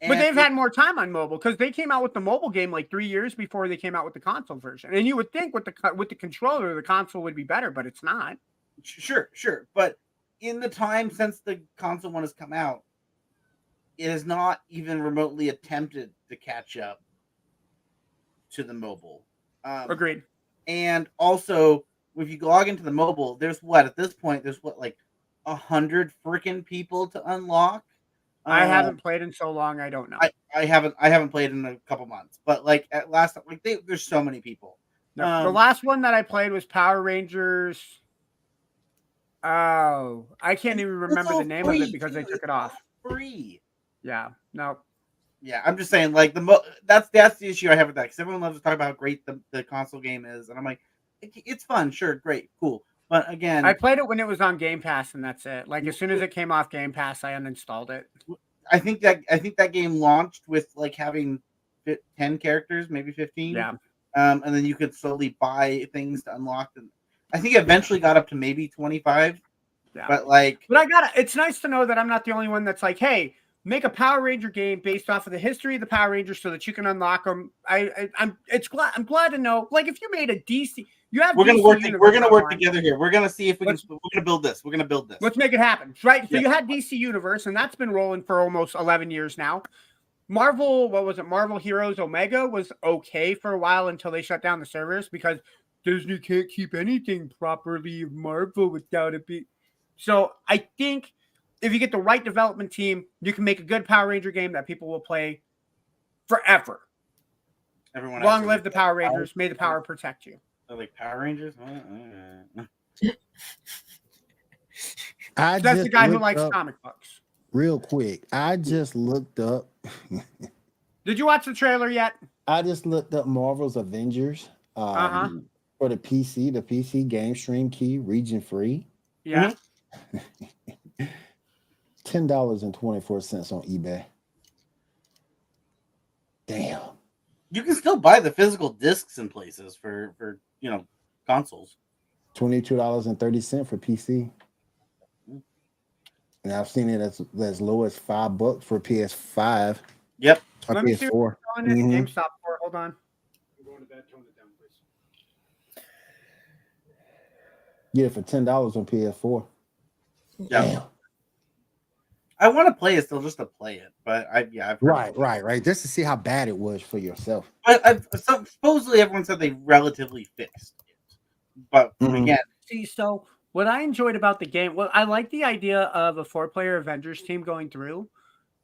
But they've it- had more time on mobile because they came out with the mobile game like three years before they came out with the console version. And you would think with the with the controller, the console would be better, but it's not. Sure, sure. But in the time since the console one has come out, it has not even remotely attempted to catch up to the mobile. Um, Agreed. and also, if you log into the mobile, there's what at this point, there's what like a hundred freaking people to unlock. I Uh, haven't played in so long, I don't know. I, I haven't I haven't played in a couple months, but like at last like they, there's so many people. No, the um, last one that I played was Power Rangers. Oh, I can't even remember the name of it because they took it off. Free. Yeah, no. Yeah, I'm just saying, like the mo- that's that's the issue I have with that because everyone loves to talk about how great the, the console game is, and I'm like, it, it's fun, sure, great, cool, but again, I played it when it was on Game Pass, and that's it. Like as soon as it came off Game Pass, I uninstalled it. I think that I think that game launched with like having ten characters, maybe fifteen. Yeah. Um, and then you could slowly buy things to unlock them. I think it eventually got up to maybe twenty five. Yeah. But like, But I got It's nice to know that I'm not the only one that's like, hey, make a Power Ranger game based off of the history of the Power Rangers so that you can unlock them. I, I I'm it's glad I'm glad to know. Like if you made a DC, you have We're gonna work. Universe We're gonna work online. together here. We're gonna see if we can. Let's- We're gonna build this. We're gonna build this. Let's make it happen, right? So Yeah. you had DC Universe, and that's been rolling for almost 11 years now. Marvel, what was it? Marvel Heroes Omega was okay for a while until they shut down the servers because Disney can't keep anything properly Marvel without it be. So I think if you get the right development team, you can make a good Power Ranger game that people will play forever. Everyone. Long live the Power Rangers. May the power protect you. They're like Power Rangers. I That's the guy who likes up- comic books. real quick. I just looked up. Did you watch the trailer yet? I just looked up Marvel's Avengers um, Uh-huh. for the PC. The PC game stream key region free. Yeah. Ten dollars and twenty four cents on eBay. Damn. You can still buy the physical discs in places for for you know consoles. Twenty two dollars and thirty cent for PC. And I've seen it as as low as five bucks for PS five Yep. or Let me see PS4. On it, Mhm. GameStop for hold on. I'm going to bed. Tone it down, please. Get it for ten dollars on PS4. Yeah. Damn. I want to play it still just to play it, but I yeah I've heard Right, right, right. Just to see how bad it was for yourself. But I've, so, supposedly everyone said they relatively fixed it, but Mhm. again, See, so what I enjoyed about the game, well, I like the idea of a four-player Avengers team going through,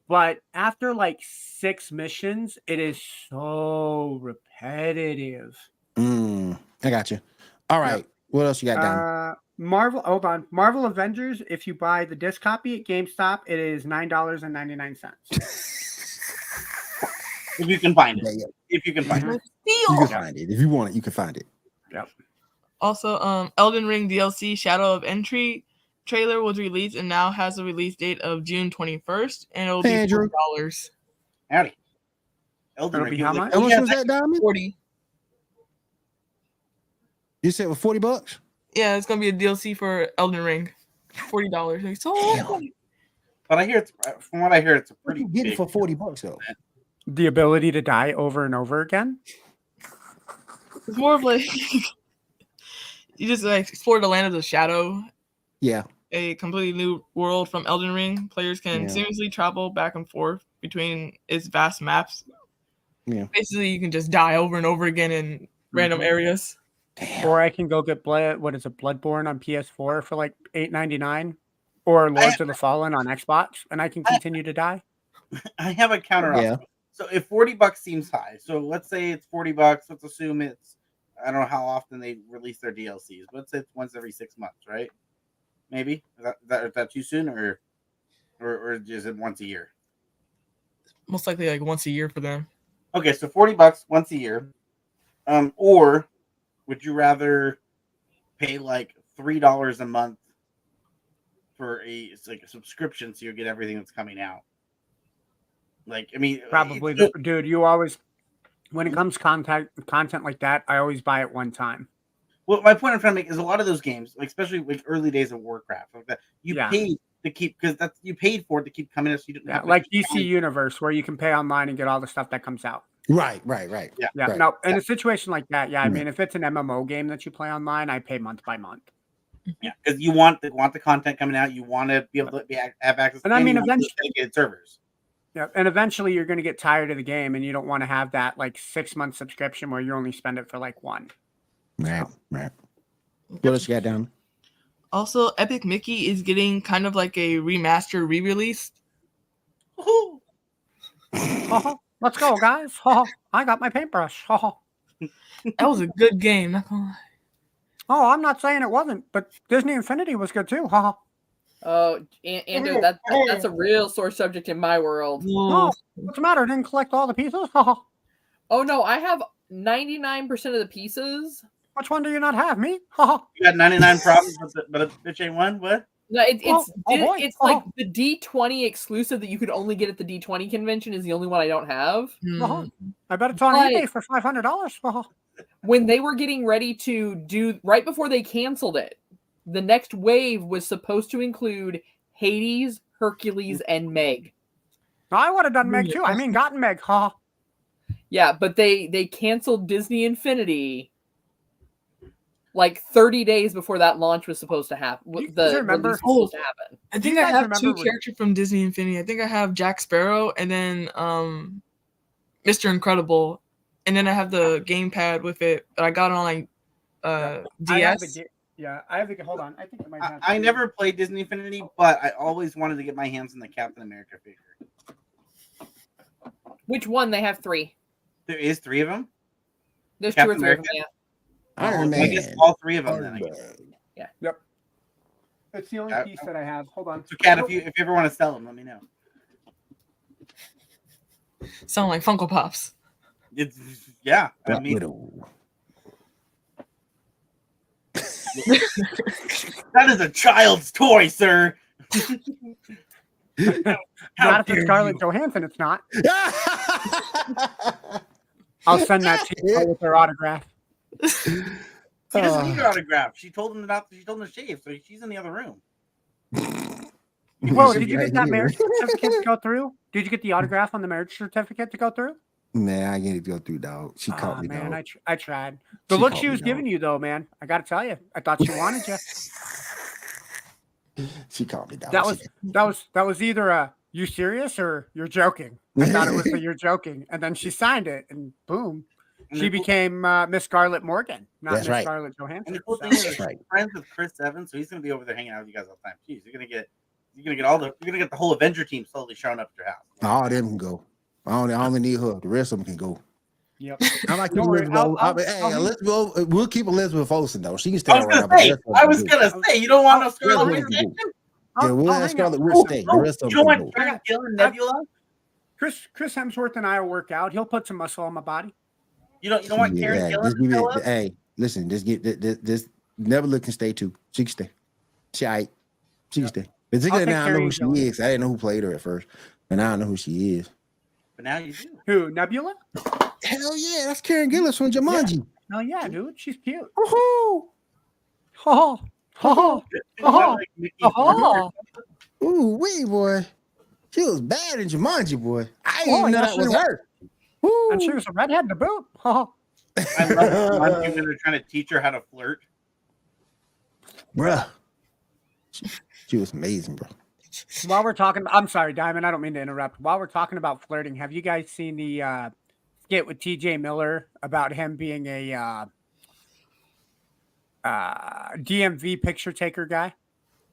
but after like six missions, it is so repetitive. Mm, I got you. All right. What else you got down? Uh, Marvel, hold on. Marvel Avengers, if you buy the disc copy at GameStop, it is nine dollars and ninety-nine cents. if you can find it, yeah. if you can find it, You can find it. If you want it, you can find it. Yep. Also, um, Elden Ring DLC Shadow of Erdtree trailer was released and now has a release date of June 21st, and it'll Hey, be Andrew. four dollars. howdy. Elden It'll Ring. be how much? How "Oh, much yeah, was that, Diamond? Forty. You said it was 40 bucks? Yeah, it's gonna be a DLC for Elden Ring. Forty dollars. Like, so Damn. But I hear it's from what I hear, it's a What pretty you getting big. for 40 bucks though? The ability to die over and over again. it's more of like you just like explore the land of the shadow, Yeah. a completely new world from Elden Ring. Players can Yeah. seamlessly travel back and forth between its vast maps. Yeah. Basically, you can just die over and over again in random Mhm. areas. Damn. Or I can go get blood. What is it? Bloodborne on PS4 for like eight ninety nine, or Lords of the Fallen on Xbox, and I can I- continue to die. I have a counter Yeah. So if 40 bucks seems high, so let's say it's 40 bucks, let's assume it's I don't know how often they release their DLCs, but let's say it's once every six months, right? Maybe is that, is that, is that too soon or, or or is it once a year? Most likely, like once a year for them. Okay, so 40 bucks once a year. Um, or would you rather pay like three dollars a month for a it's like a subscription so you get everything that's coming out? Like, I mean, Probably, dude. You always, when it comes contact content like that, I always buy it one time. Well, my point I'm trying to make is a lot of those games, like especially like early days of Warcraft, like that, you Yeah. paid to keep because that's you paid for it to keep coming in. So you didn't Yeah, like DC Universe, where you can pay online and get all the stuff that comes out. Right, right, right. Yeah. Yeah, Right. no, in a situation like that, yeah, I Mhm. mean, if it's an MMO game that you play online, I pay month by month. Yeah, because you want the want the content coming out. You want to be able to be, have access. And I mean, eventually- dedicated servers. Yeah, and eventually you're going to get tired of the game, and you don't want to have that like six month subscription where you only spend it for like one. Right, right. What else you got down? Also, Epic Mickey is getting kind of like a remaster re-release. Woohoo! Let's go, guys! Oh, I got my paintbrush. Oh, That was a good game. Not gonna lie. oh, I'm not saying it wasn't, but Disney Infinity was good too. Oh, Oh, and, and that, that that's a real sore subject in my world. oh, what's the matter? Didn't collect all the pieces? Oh, Oh no, I have 99% of the pieces. which one do you not have? Me? Oh, You got 99 problems, but the, but a bitch ain't one. What? No, it, it's oh di- boy, it's uh-huh. like oh. the D20 exclusive that you could only get at the D20 convention is the only one I don't have. Uh-huh. Hmm. oh. I bet it's on Right. eBay for five hundred dollars. Oh, When they were getting ready to do right before they canceled it, the next wave was supposed to include Hades, Hercules, and Meg. I would have done Meg hmm. too. I mean, gotten Meg, huh? Yeah, but they they canceled Disney Infinity like 30 days before that launch was supposed to happen. Do you The guys remember- was supposed to happen. I think I have two when- characters from Disney Infinity. I think I have Jack Sparrow and then um Mr. Incredible. And then I have the gamepad with it. that I got it on like uh I have the DS. ga- yeah, I have the. Hold on, I think it might I, have. I to- never played Disney Infinity, but I always wanted to get my hands on the Captain America figure. Which one? They have three. There is three of them. There's two or Captain three of them. America? Yeah. Iron I guess all three of them. Then I Iron guess. Man. It's the only Uh, piece that I have. Hold on. So, Cat, if you if you ever want to sell them, let me know. Sound like Funko Pops. It's yeah. I Black mean, Widow. that is a child's toy, sir. How Not if it's Scarlett you. Johansson. It's not. I'll send that to you with her autograph. He doesn't need Uh, her autograph. She told him not. She told him to shave, so she's in the other room. Whoa, should did you get that marriage certificate to go through? Did you get the autograph on the marriage certificate to go through? Man, I can't go through, dog. She Aw, caught me, man, I, tr- I tried. The She look she me, was dog. giving you, though, man, I got to tell you, I thought she wanted you. She caught me, dog. That was that was that was either a you serious or you're joking. I thought it was a you're joking, and then she signed it, and boom, And she became uh, Miss Scarlett Morgan, not That's Miss right. Scarlett And Johansson. the cool So- thing is, That's she's right. friends with Chris Evans, so he's gonna be over there hanging out with you guys all the time. Jeez, you're gonna get you're gonna get all the you're gonna get the whole Avenger team slowly showing up at your house. All of them can go. I only, I only need her. The rest of them can go. Yep. I like Don't worry, Elizabeth. I'll- I I'll- hey, I'll- Elizabeth, we'll keep Elizabeth Olsen though. She can stay I was around. gonna but say, I was gonna say, you don't want no Scarlet I'll- Witch I'll- Yeah, we'll I'll have hang Scarlet out. Witch Oh, stay. The oh, rest of you don't them can want go. Karen Gillan Nebula? Chris Chris Hemsworth and I will work out. He'll put some muscle on my body. You don't you don't want Karen Yeah, Gill just and give Nebula? it. Hey, listen, just get this. this, this Nebula can stay too. She can stay. She, aight. she can stay. Particularly take now I know Carrie who she Gillis. is. I didn't know who played her at first, and now I know who she is. But now you do. Who Nebula? Hell yeah, that's Karen Gillan from Jumanji. Oh yeah, dude, she's cute. Woohoo! Oh, oh, Isn't that Oh. oh. Ooh, wee boy. She was bad in Jumanji, boy. I didn't Oh, know that was was. her. Woo. And she was a redhead to boot. Oh, I love the one when they're trying to teach her how to flirt. Bruh. She, she was amazing, bro. while we're talking, I'm sorry, Diamond. I don't mean to interrupt. While we're talking about flirting, have you guys seen the uh, skit with T.J. Miller about him being a uh, uh, DMV picture taker guy?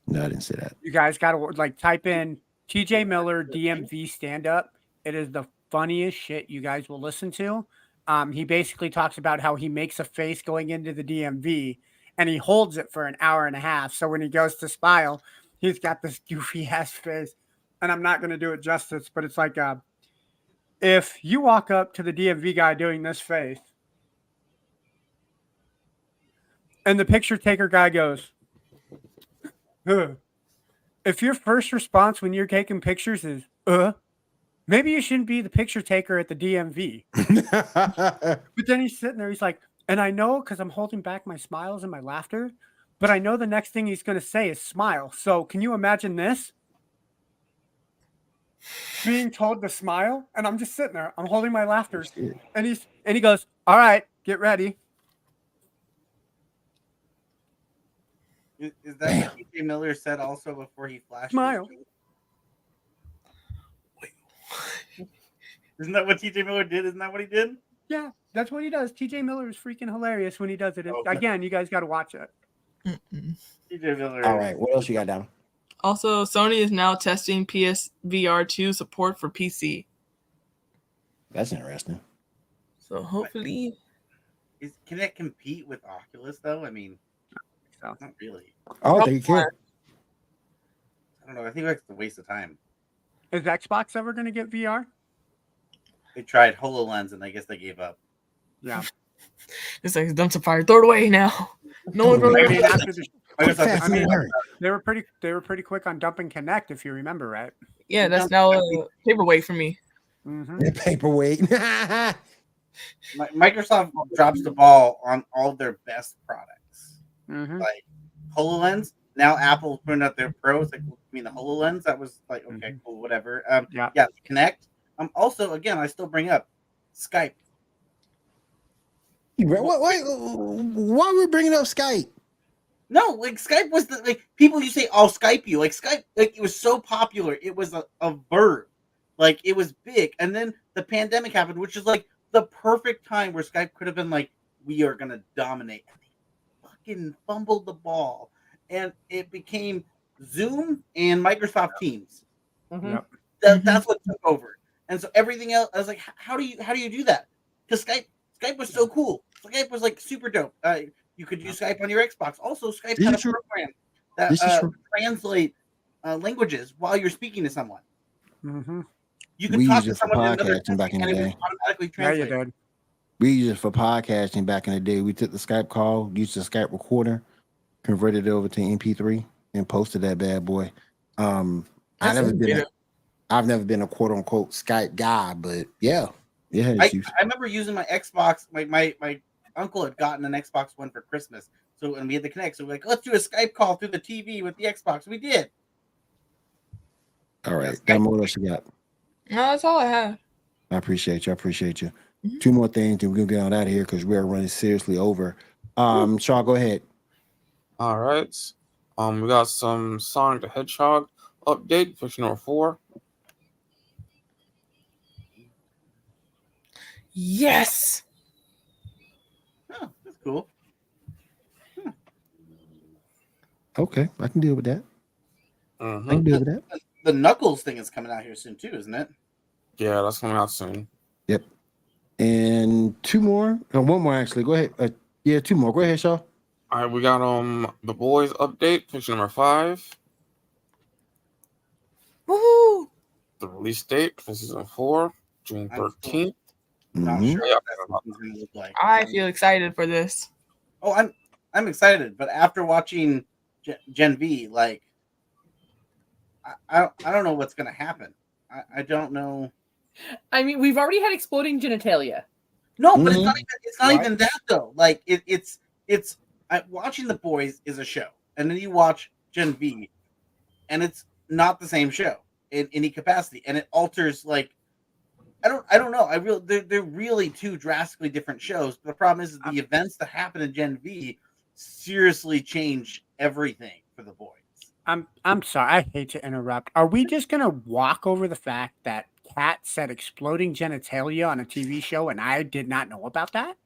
No, I didn't see that. You guys got to like type in TJ Miller DMV stand up. It is the funniest shit you guys will listen to. Um, he basically talks about how he makes a face going into the DMV and he holds it for an hour and a half. So when he goes to smile, he's got this goofy ass face. And I'm not going to do it justice, but it's like uh, if you walk up to the DMV guy doing this face, and the picture taker guy goes, huh. If your first response when you're taking pictures is, uh, maybe you shouldn't be the picture taker at the DMV. But then he's sitting there, he's like, and I know because I'm holding back my smiles and my laughter, but I know the next thing he's going to say is smile. So can you imagine this? Being told to smile, and I'm just sitting there, I'm holding my laughter, and he's and he goes, All right, get ready. Is, is that what TJ Miller said also before he flashed? Smile. joke? Isn't that what TJ Miller did? Isn't that what he did? Yeah, that's what he does. TJ Miller is freaking hilarious when he does it. Okay. Again, you guys got to watch it. Mm-mm. TJ Miller. All right, what else you got down? Also, Sony is now testing PSVR 2 support for PC. That's interesting. So hopefully, Is, can it compete with Oculus though? I mean, not really. I don't think you can. I don't know. I think it's a waste of time. Is Xbox ever going to get VR? They tried Hololens and I guess they gave up. Yeah. it's like dump to fire. Throw it away now. No one I really. after the, I guess Quick, that's fast, I mean, they were pretty. They were pretty quick on dumping Kinect, if you remember, right? Yeah, that's now a paperweight for me. Mm-hmm. The paperweight. Microsoft drops the ball on all their best products. Mm-hmm. Like HoloLens, now Apple's putting out their pros. Like, I mean, the Hololens. That was like, okay, cool, whatever. Um, Yeah. yeah, Kinect. I'm um, also, again, I still bring up Skype. Wait, wait, wait, why are we bringing up Skype? No, like Skype was the like people used to say, "I'll Skype you." Like Skype, like it was so popular, it was a, a verb, like it was big. And then the pandemic happened, which is like the perfect time where Skype could have been like, "We are gonna dominate." And they fucking fumbled the ball, and it became Zoom and Microsoft Teams. Mhm. Yep. That. That's what took over, and so everything else. I was like, "How do you how do you do that?" Because Skype Skype was so cool. Skype was like super dope. Uh, you could use Skype on your Xbox. Also, Skype This had a true. program that uh, translate uh, languages while you're speaking to someone. hmm You could We talk used to it for someone in another podcasting back country in and the day. automatically Yeah, you translate. did. We used it for podcasting back in the day. We took the Skype call, used the Skype recorder, converted it over to MP3, and posted that bad boy. Um, I never did A, innovative. I've never been a quote unquote Skype guy, but yeah, yeah. I, I remember using my Xbox. My, my my uncle had gotten an Xbox One for Christmas, so and we had the Kinect. So we're like, let's do a Skype call through the TV with the Xbox. We did. All right, Skype. got more else you got? No, that's all I have. I appreciate you. I appreciate you. Mhm. Two more things, and we're gonna get on out of here because we're running seriously over. Um, Shaw, go ahead. All right. Um, we got some Sonic the Hedgehog update, fiction number four. Yes. Oh, that's cool. Okay, I can deal with that. Mhm. I can deal with that. The Knuckles thing is coming out here soon too, isn't it? Yeah, that's coming out soon. Yep. And two more, no, one more actually. Go ahead. Uh, yeah, two more. Go ahead, Shaw. All right, we got um the boys update, fiction number five. Woohoo! The release date for season four, June thirteenth. Not Mhm. sure Yeah. what that's going to look like. I feel excited for this. Oh, I'm I'm excited, but after watching Gen, Gen V, like, I, I don't- I don't know what's going to happen. I, I don't know. I mean, we've already had exploding genitalia. No, but it's Mhm. not even it's not Right. even that though. Like it, it's it's I, watching the boys is a show, and then you watch Gen V, and it's not the same show in any capacity, and it alters like I don't I don't know. I really they're they're really two drastically different shows. But the problem is, is the uh, events that happen in Gen V seriously change everything for the boys. I'm I'm sorry. I hate to interrupt. Are we just gonna walk over the fact that Kat said exploding genitalia on a TV show and I did not know about that?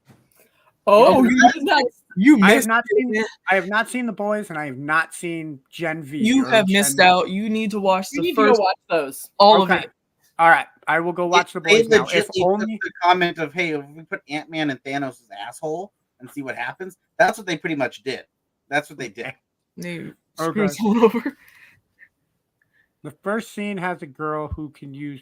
Oh, you that is not- You I have missed. not seen it. I have not seen the boys and I have not seen Gen V. You have Gen missed V. out. You need to watch you the need to first go watch those. all Okay. of it. All right, I will go watch the boys now. If only the comment of hey, if we put Ant Man and Thanos' asshole and see what happens, that's what they pretty much did. That's what they did. They Okay. screwed someone over. the first scene has a girl who can use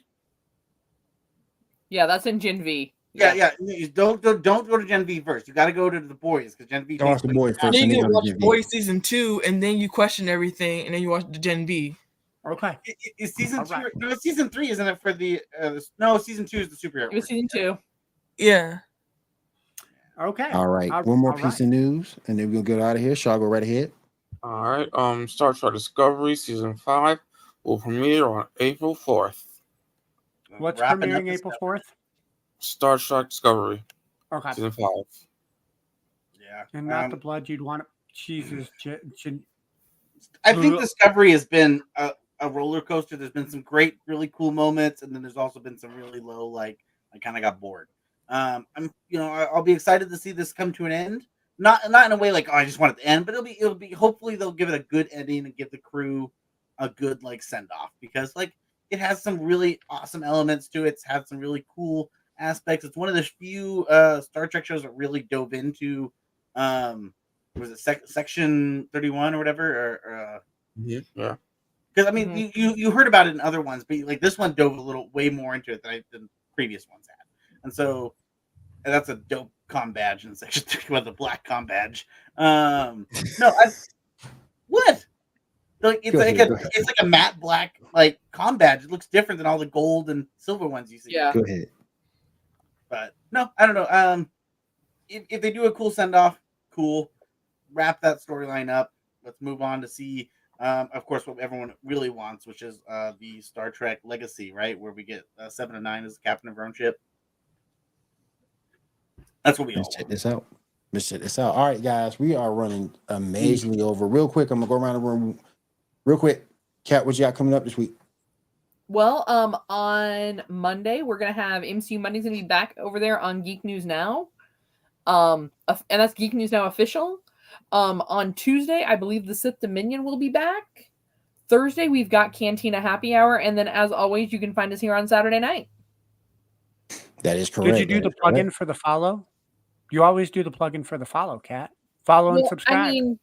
Yeah, that's in Gen V. Yeah, yeah. you Don't don't, don't go to Gen V first. You got to go to the boys because Gen V. Go watch the boys first. Then you then can go watch to Gen V. Boys season two, and then you question everything, and then you watch the Gen V. Okay. I- I- Is season All two? right. No, season three, isn't it? For the uh, no, season two is the superhero. It was season two. Yeah. Okay. All right, All- one more all piece right. of news, and then we'll get out of here. Shaw, go right ahead. All right. Um, Star Trek Discovery season five will premiere on April fourth. What's Wrapping premiering April fourth? Star Trek Discovery Okay. season five. Yeah, And not um, the blood you'd want. Jesus. J- J- I think Discovery has been a, a roller coaster. There's been some great, really cool moments, and then there's also been some really low. Like I kind of got bored. Um, I'm, you know, I'll be excited to see this come to an end. Not, not in a way like oh, I just want it to end, but it'll be, it'll be. Hopefully, they'll give it a good ending and give the crew a good like send off because like it has some really awesome elements to it. It's had some really cool aspects. It's one of the few uh Star Trek shows that really dove into um was it sec- section 31 or whatever or uh Yeah. Because I mean, Mhm. you, you you heard about it in other ones, but like this one dove a little way more into it than I, than previous ones had, and so and that's a dope com badge in section three about the black com badge. Um, no, I what? Like it's Go like ahead, a it's like a matte black like com badge. It looks different than all the gold and silver ones you see. Yeah. Go ahead. But no, I don't know. Um, if, if they do a cool send off, cool. Wrap that storyline up. let's move on to see, um, of course, what everyone really wants, which is uh, the Star Trek Legacy, right, where we get uh, seven and nine as the captain of our own ship. That's what we all Let's check want. this out. Let's check this out. All right, guys, we are running amazingly over. Real quick, I'm gonna go around the room. Real quick, Cat, what you got coming up this week? Well, um, on Monday we're gonna have MCU Monday's gonna be back over there on Geek News Now, um, and that's Geek News Now official. Um, on Tuesday, I believe the Sith Dominion will be back. Thursday, we've got Cantina Happy Hour, and then as always, you can find us here on Saturday night. That is correct. Did you do the plug in for the follow? You always do the plug in for the follow, Cat. Follow and Well, subscribe. I mean,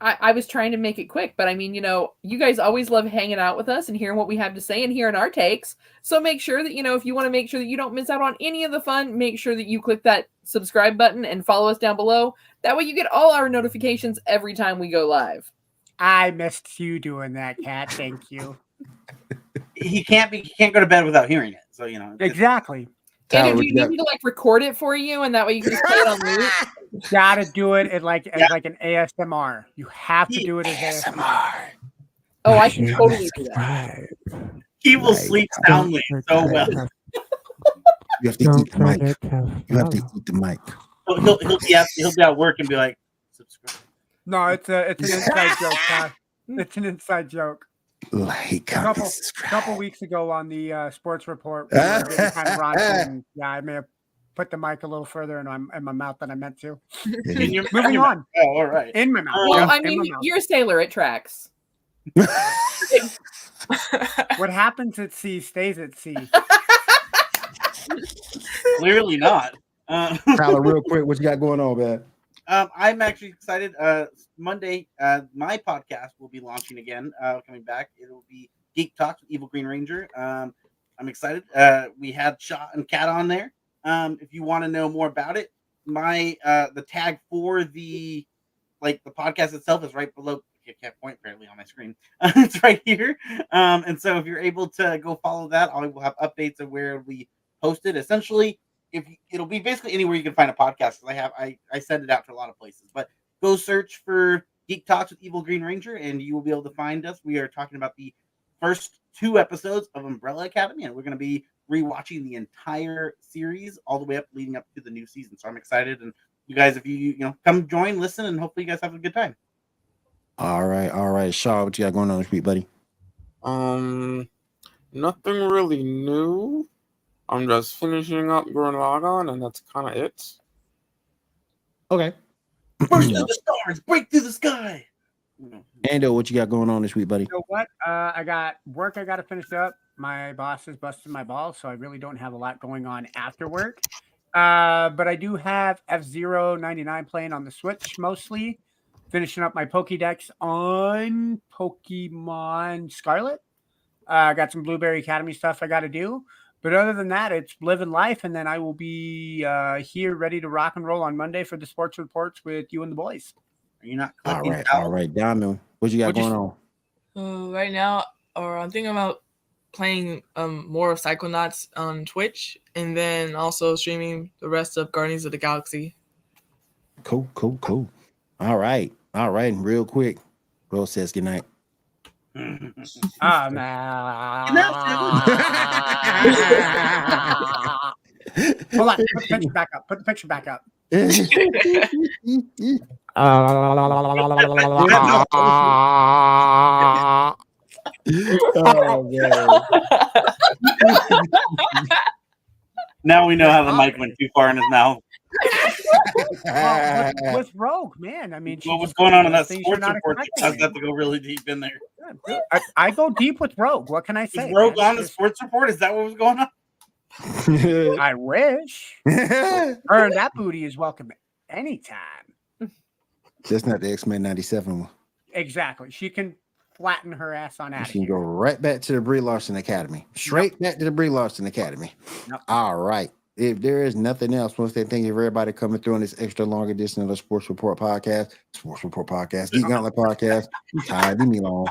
I, I was trying to make it quick, but I mean, you know, you guys always love hanging out with us and hearing what we have to say and hearing our takes. So make sure that, you know, if you want to make sure that you don't miss out on any of the fun, make sure that you click that subscribe button and follow us down below. That way you get all our notifications every time we go live. I missed you doing that, Cat. Thank you. He can't be. He can't go to bed without hearing it. So you know. it's- Exactly. Tyler, and if you you need me to like record it for you and that way you can just play it on loop. Gotta do it at like as Yeah. like an ASMR. You have to He- do it as ASMR. ASMR. Oh, I can totally do that. He will Right. sleep soundly so well. You have to eat the mic. You have to eat the mic. He'll, he'll, he'll be at he'll be at work and be like, subscribe. No, it's a it's an inside joke, Cat. It's an inside joke. Like, A couple, couple weeks ago on the uh, sports report, we kind of raunchy, and yeah, I may have put the mic a little further in my, in my mouth than I meant to. In your- Moving your- on, Oh, all right. in my mouth. Well, yeah, I mean, you're a sailor, it tracks. what happens at sea stays at sea. Clearly not. Uh, Tyler, real quick, what you got going on, man? Um, I'm actually excited. Uh, Monday, uh, my podcast will be launching again, uh, coming back. It'll be Geek Talks with Evil Green Ranger. Um, I'm excited. Uh, we had Shaw and Cat on there. Um, if you want to know more about it, my uh, the tag for the like the podcast itself is right below. I can't point apparently on my screen. it's right here. Um, and so if you're able to go follow that, I will have updates of where we posted. Essentially, if you, it'll be basically anywhere you can find a podcast. 'cause I have I I send it out to a lot of places, but go search for Geek Talks with Evil Green Ranger, and you will be able to find us. We are talking about the first two episodes of Umbrella Academy, and we're going to be rewatching the entire series all the way up, leading up to the new season. So I'm excited, and you guys, if you you know come join, listen, and hopefully you guys have a good time. All right, all right. Shaw, what you got going on this week, buddy? Um, nothing really new. I'm just finishing up Gurren Lagann, and that's kind of it. Okay. Burst through the stars, break through the sky. Ando, what you got going on this week, buddy? You know what? Uh, I got work I got to finish up. My boss is busting my balls, so I really don't have a lot going on after work. Uh, but I do have F Zero 99 playing on the Switch mostly. Finishing up my Pokédex on Pokemon Scarlet. Uh, I got some Blueberry Academy stuff I got to do. But other than that, it's living life. And then I will be uh, here ready to rock and roll on Monday for the sports reports with you and the boys. Are you not? All right, out? all right, Diamond, what you got What'd you going on? Uh, right now, or I'm thinking about playing um more of Psychonauts on Twitch, and then also streaming the rest of Guardians of the Galaxy. Cool, cool, cool. All right, all right. And real quick, Rose says good night. Ah, Hold on. Put the picture back up. Put the picture back up. oh man. now we know how the mic went too far in his mouth. Well, with, with Rogue, man. I mean, she What was going on in that sports report? I expecting. have to go really deep in there. I, I go deep with Rogue. What can I Is say? Rogue man? on the sports report? Is that what was going on? I wish. Her and that booty is welcome anytime. Just not the X Men '97 one. Exactly. She can flatten her ass on out She can go right back to the Brie Larson Academy. Straight back to the Brie Larson Academy. Yep. All right. If there is nothing else, once they thank you for everybody coming through on this extra long edition of the Sports Report podcast, Sports Report podcast, Geek Gauntlet podcast. I'm tired. Leave me alone.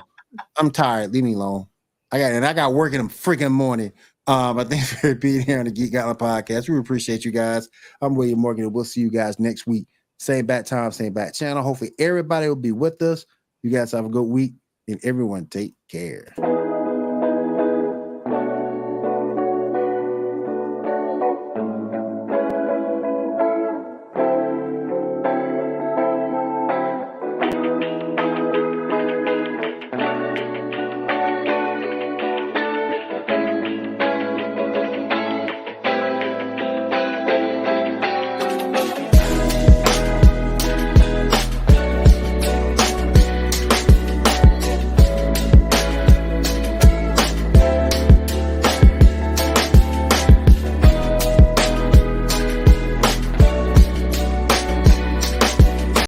I'm tired. Leave me alone. I got and I got work in the freaking morning. Um, I thanks for being here on the Geek Gauntlet podcast. We appreciate you guys. I'm William Morgan, and we'll see you guys next week. Same bat time, same bat channel. Hopefully, everybody will be with us. You guys have a good week, and everyone take care.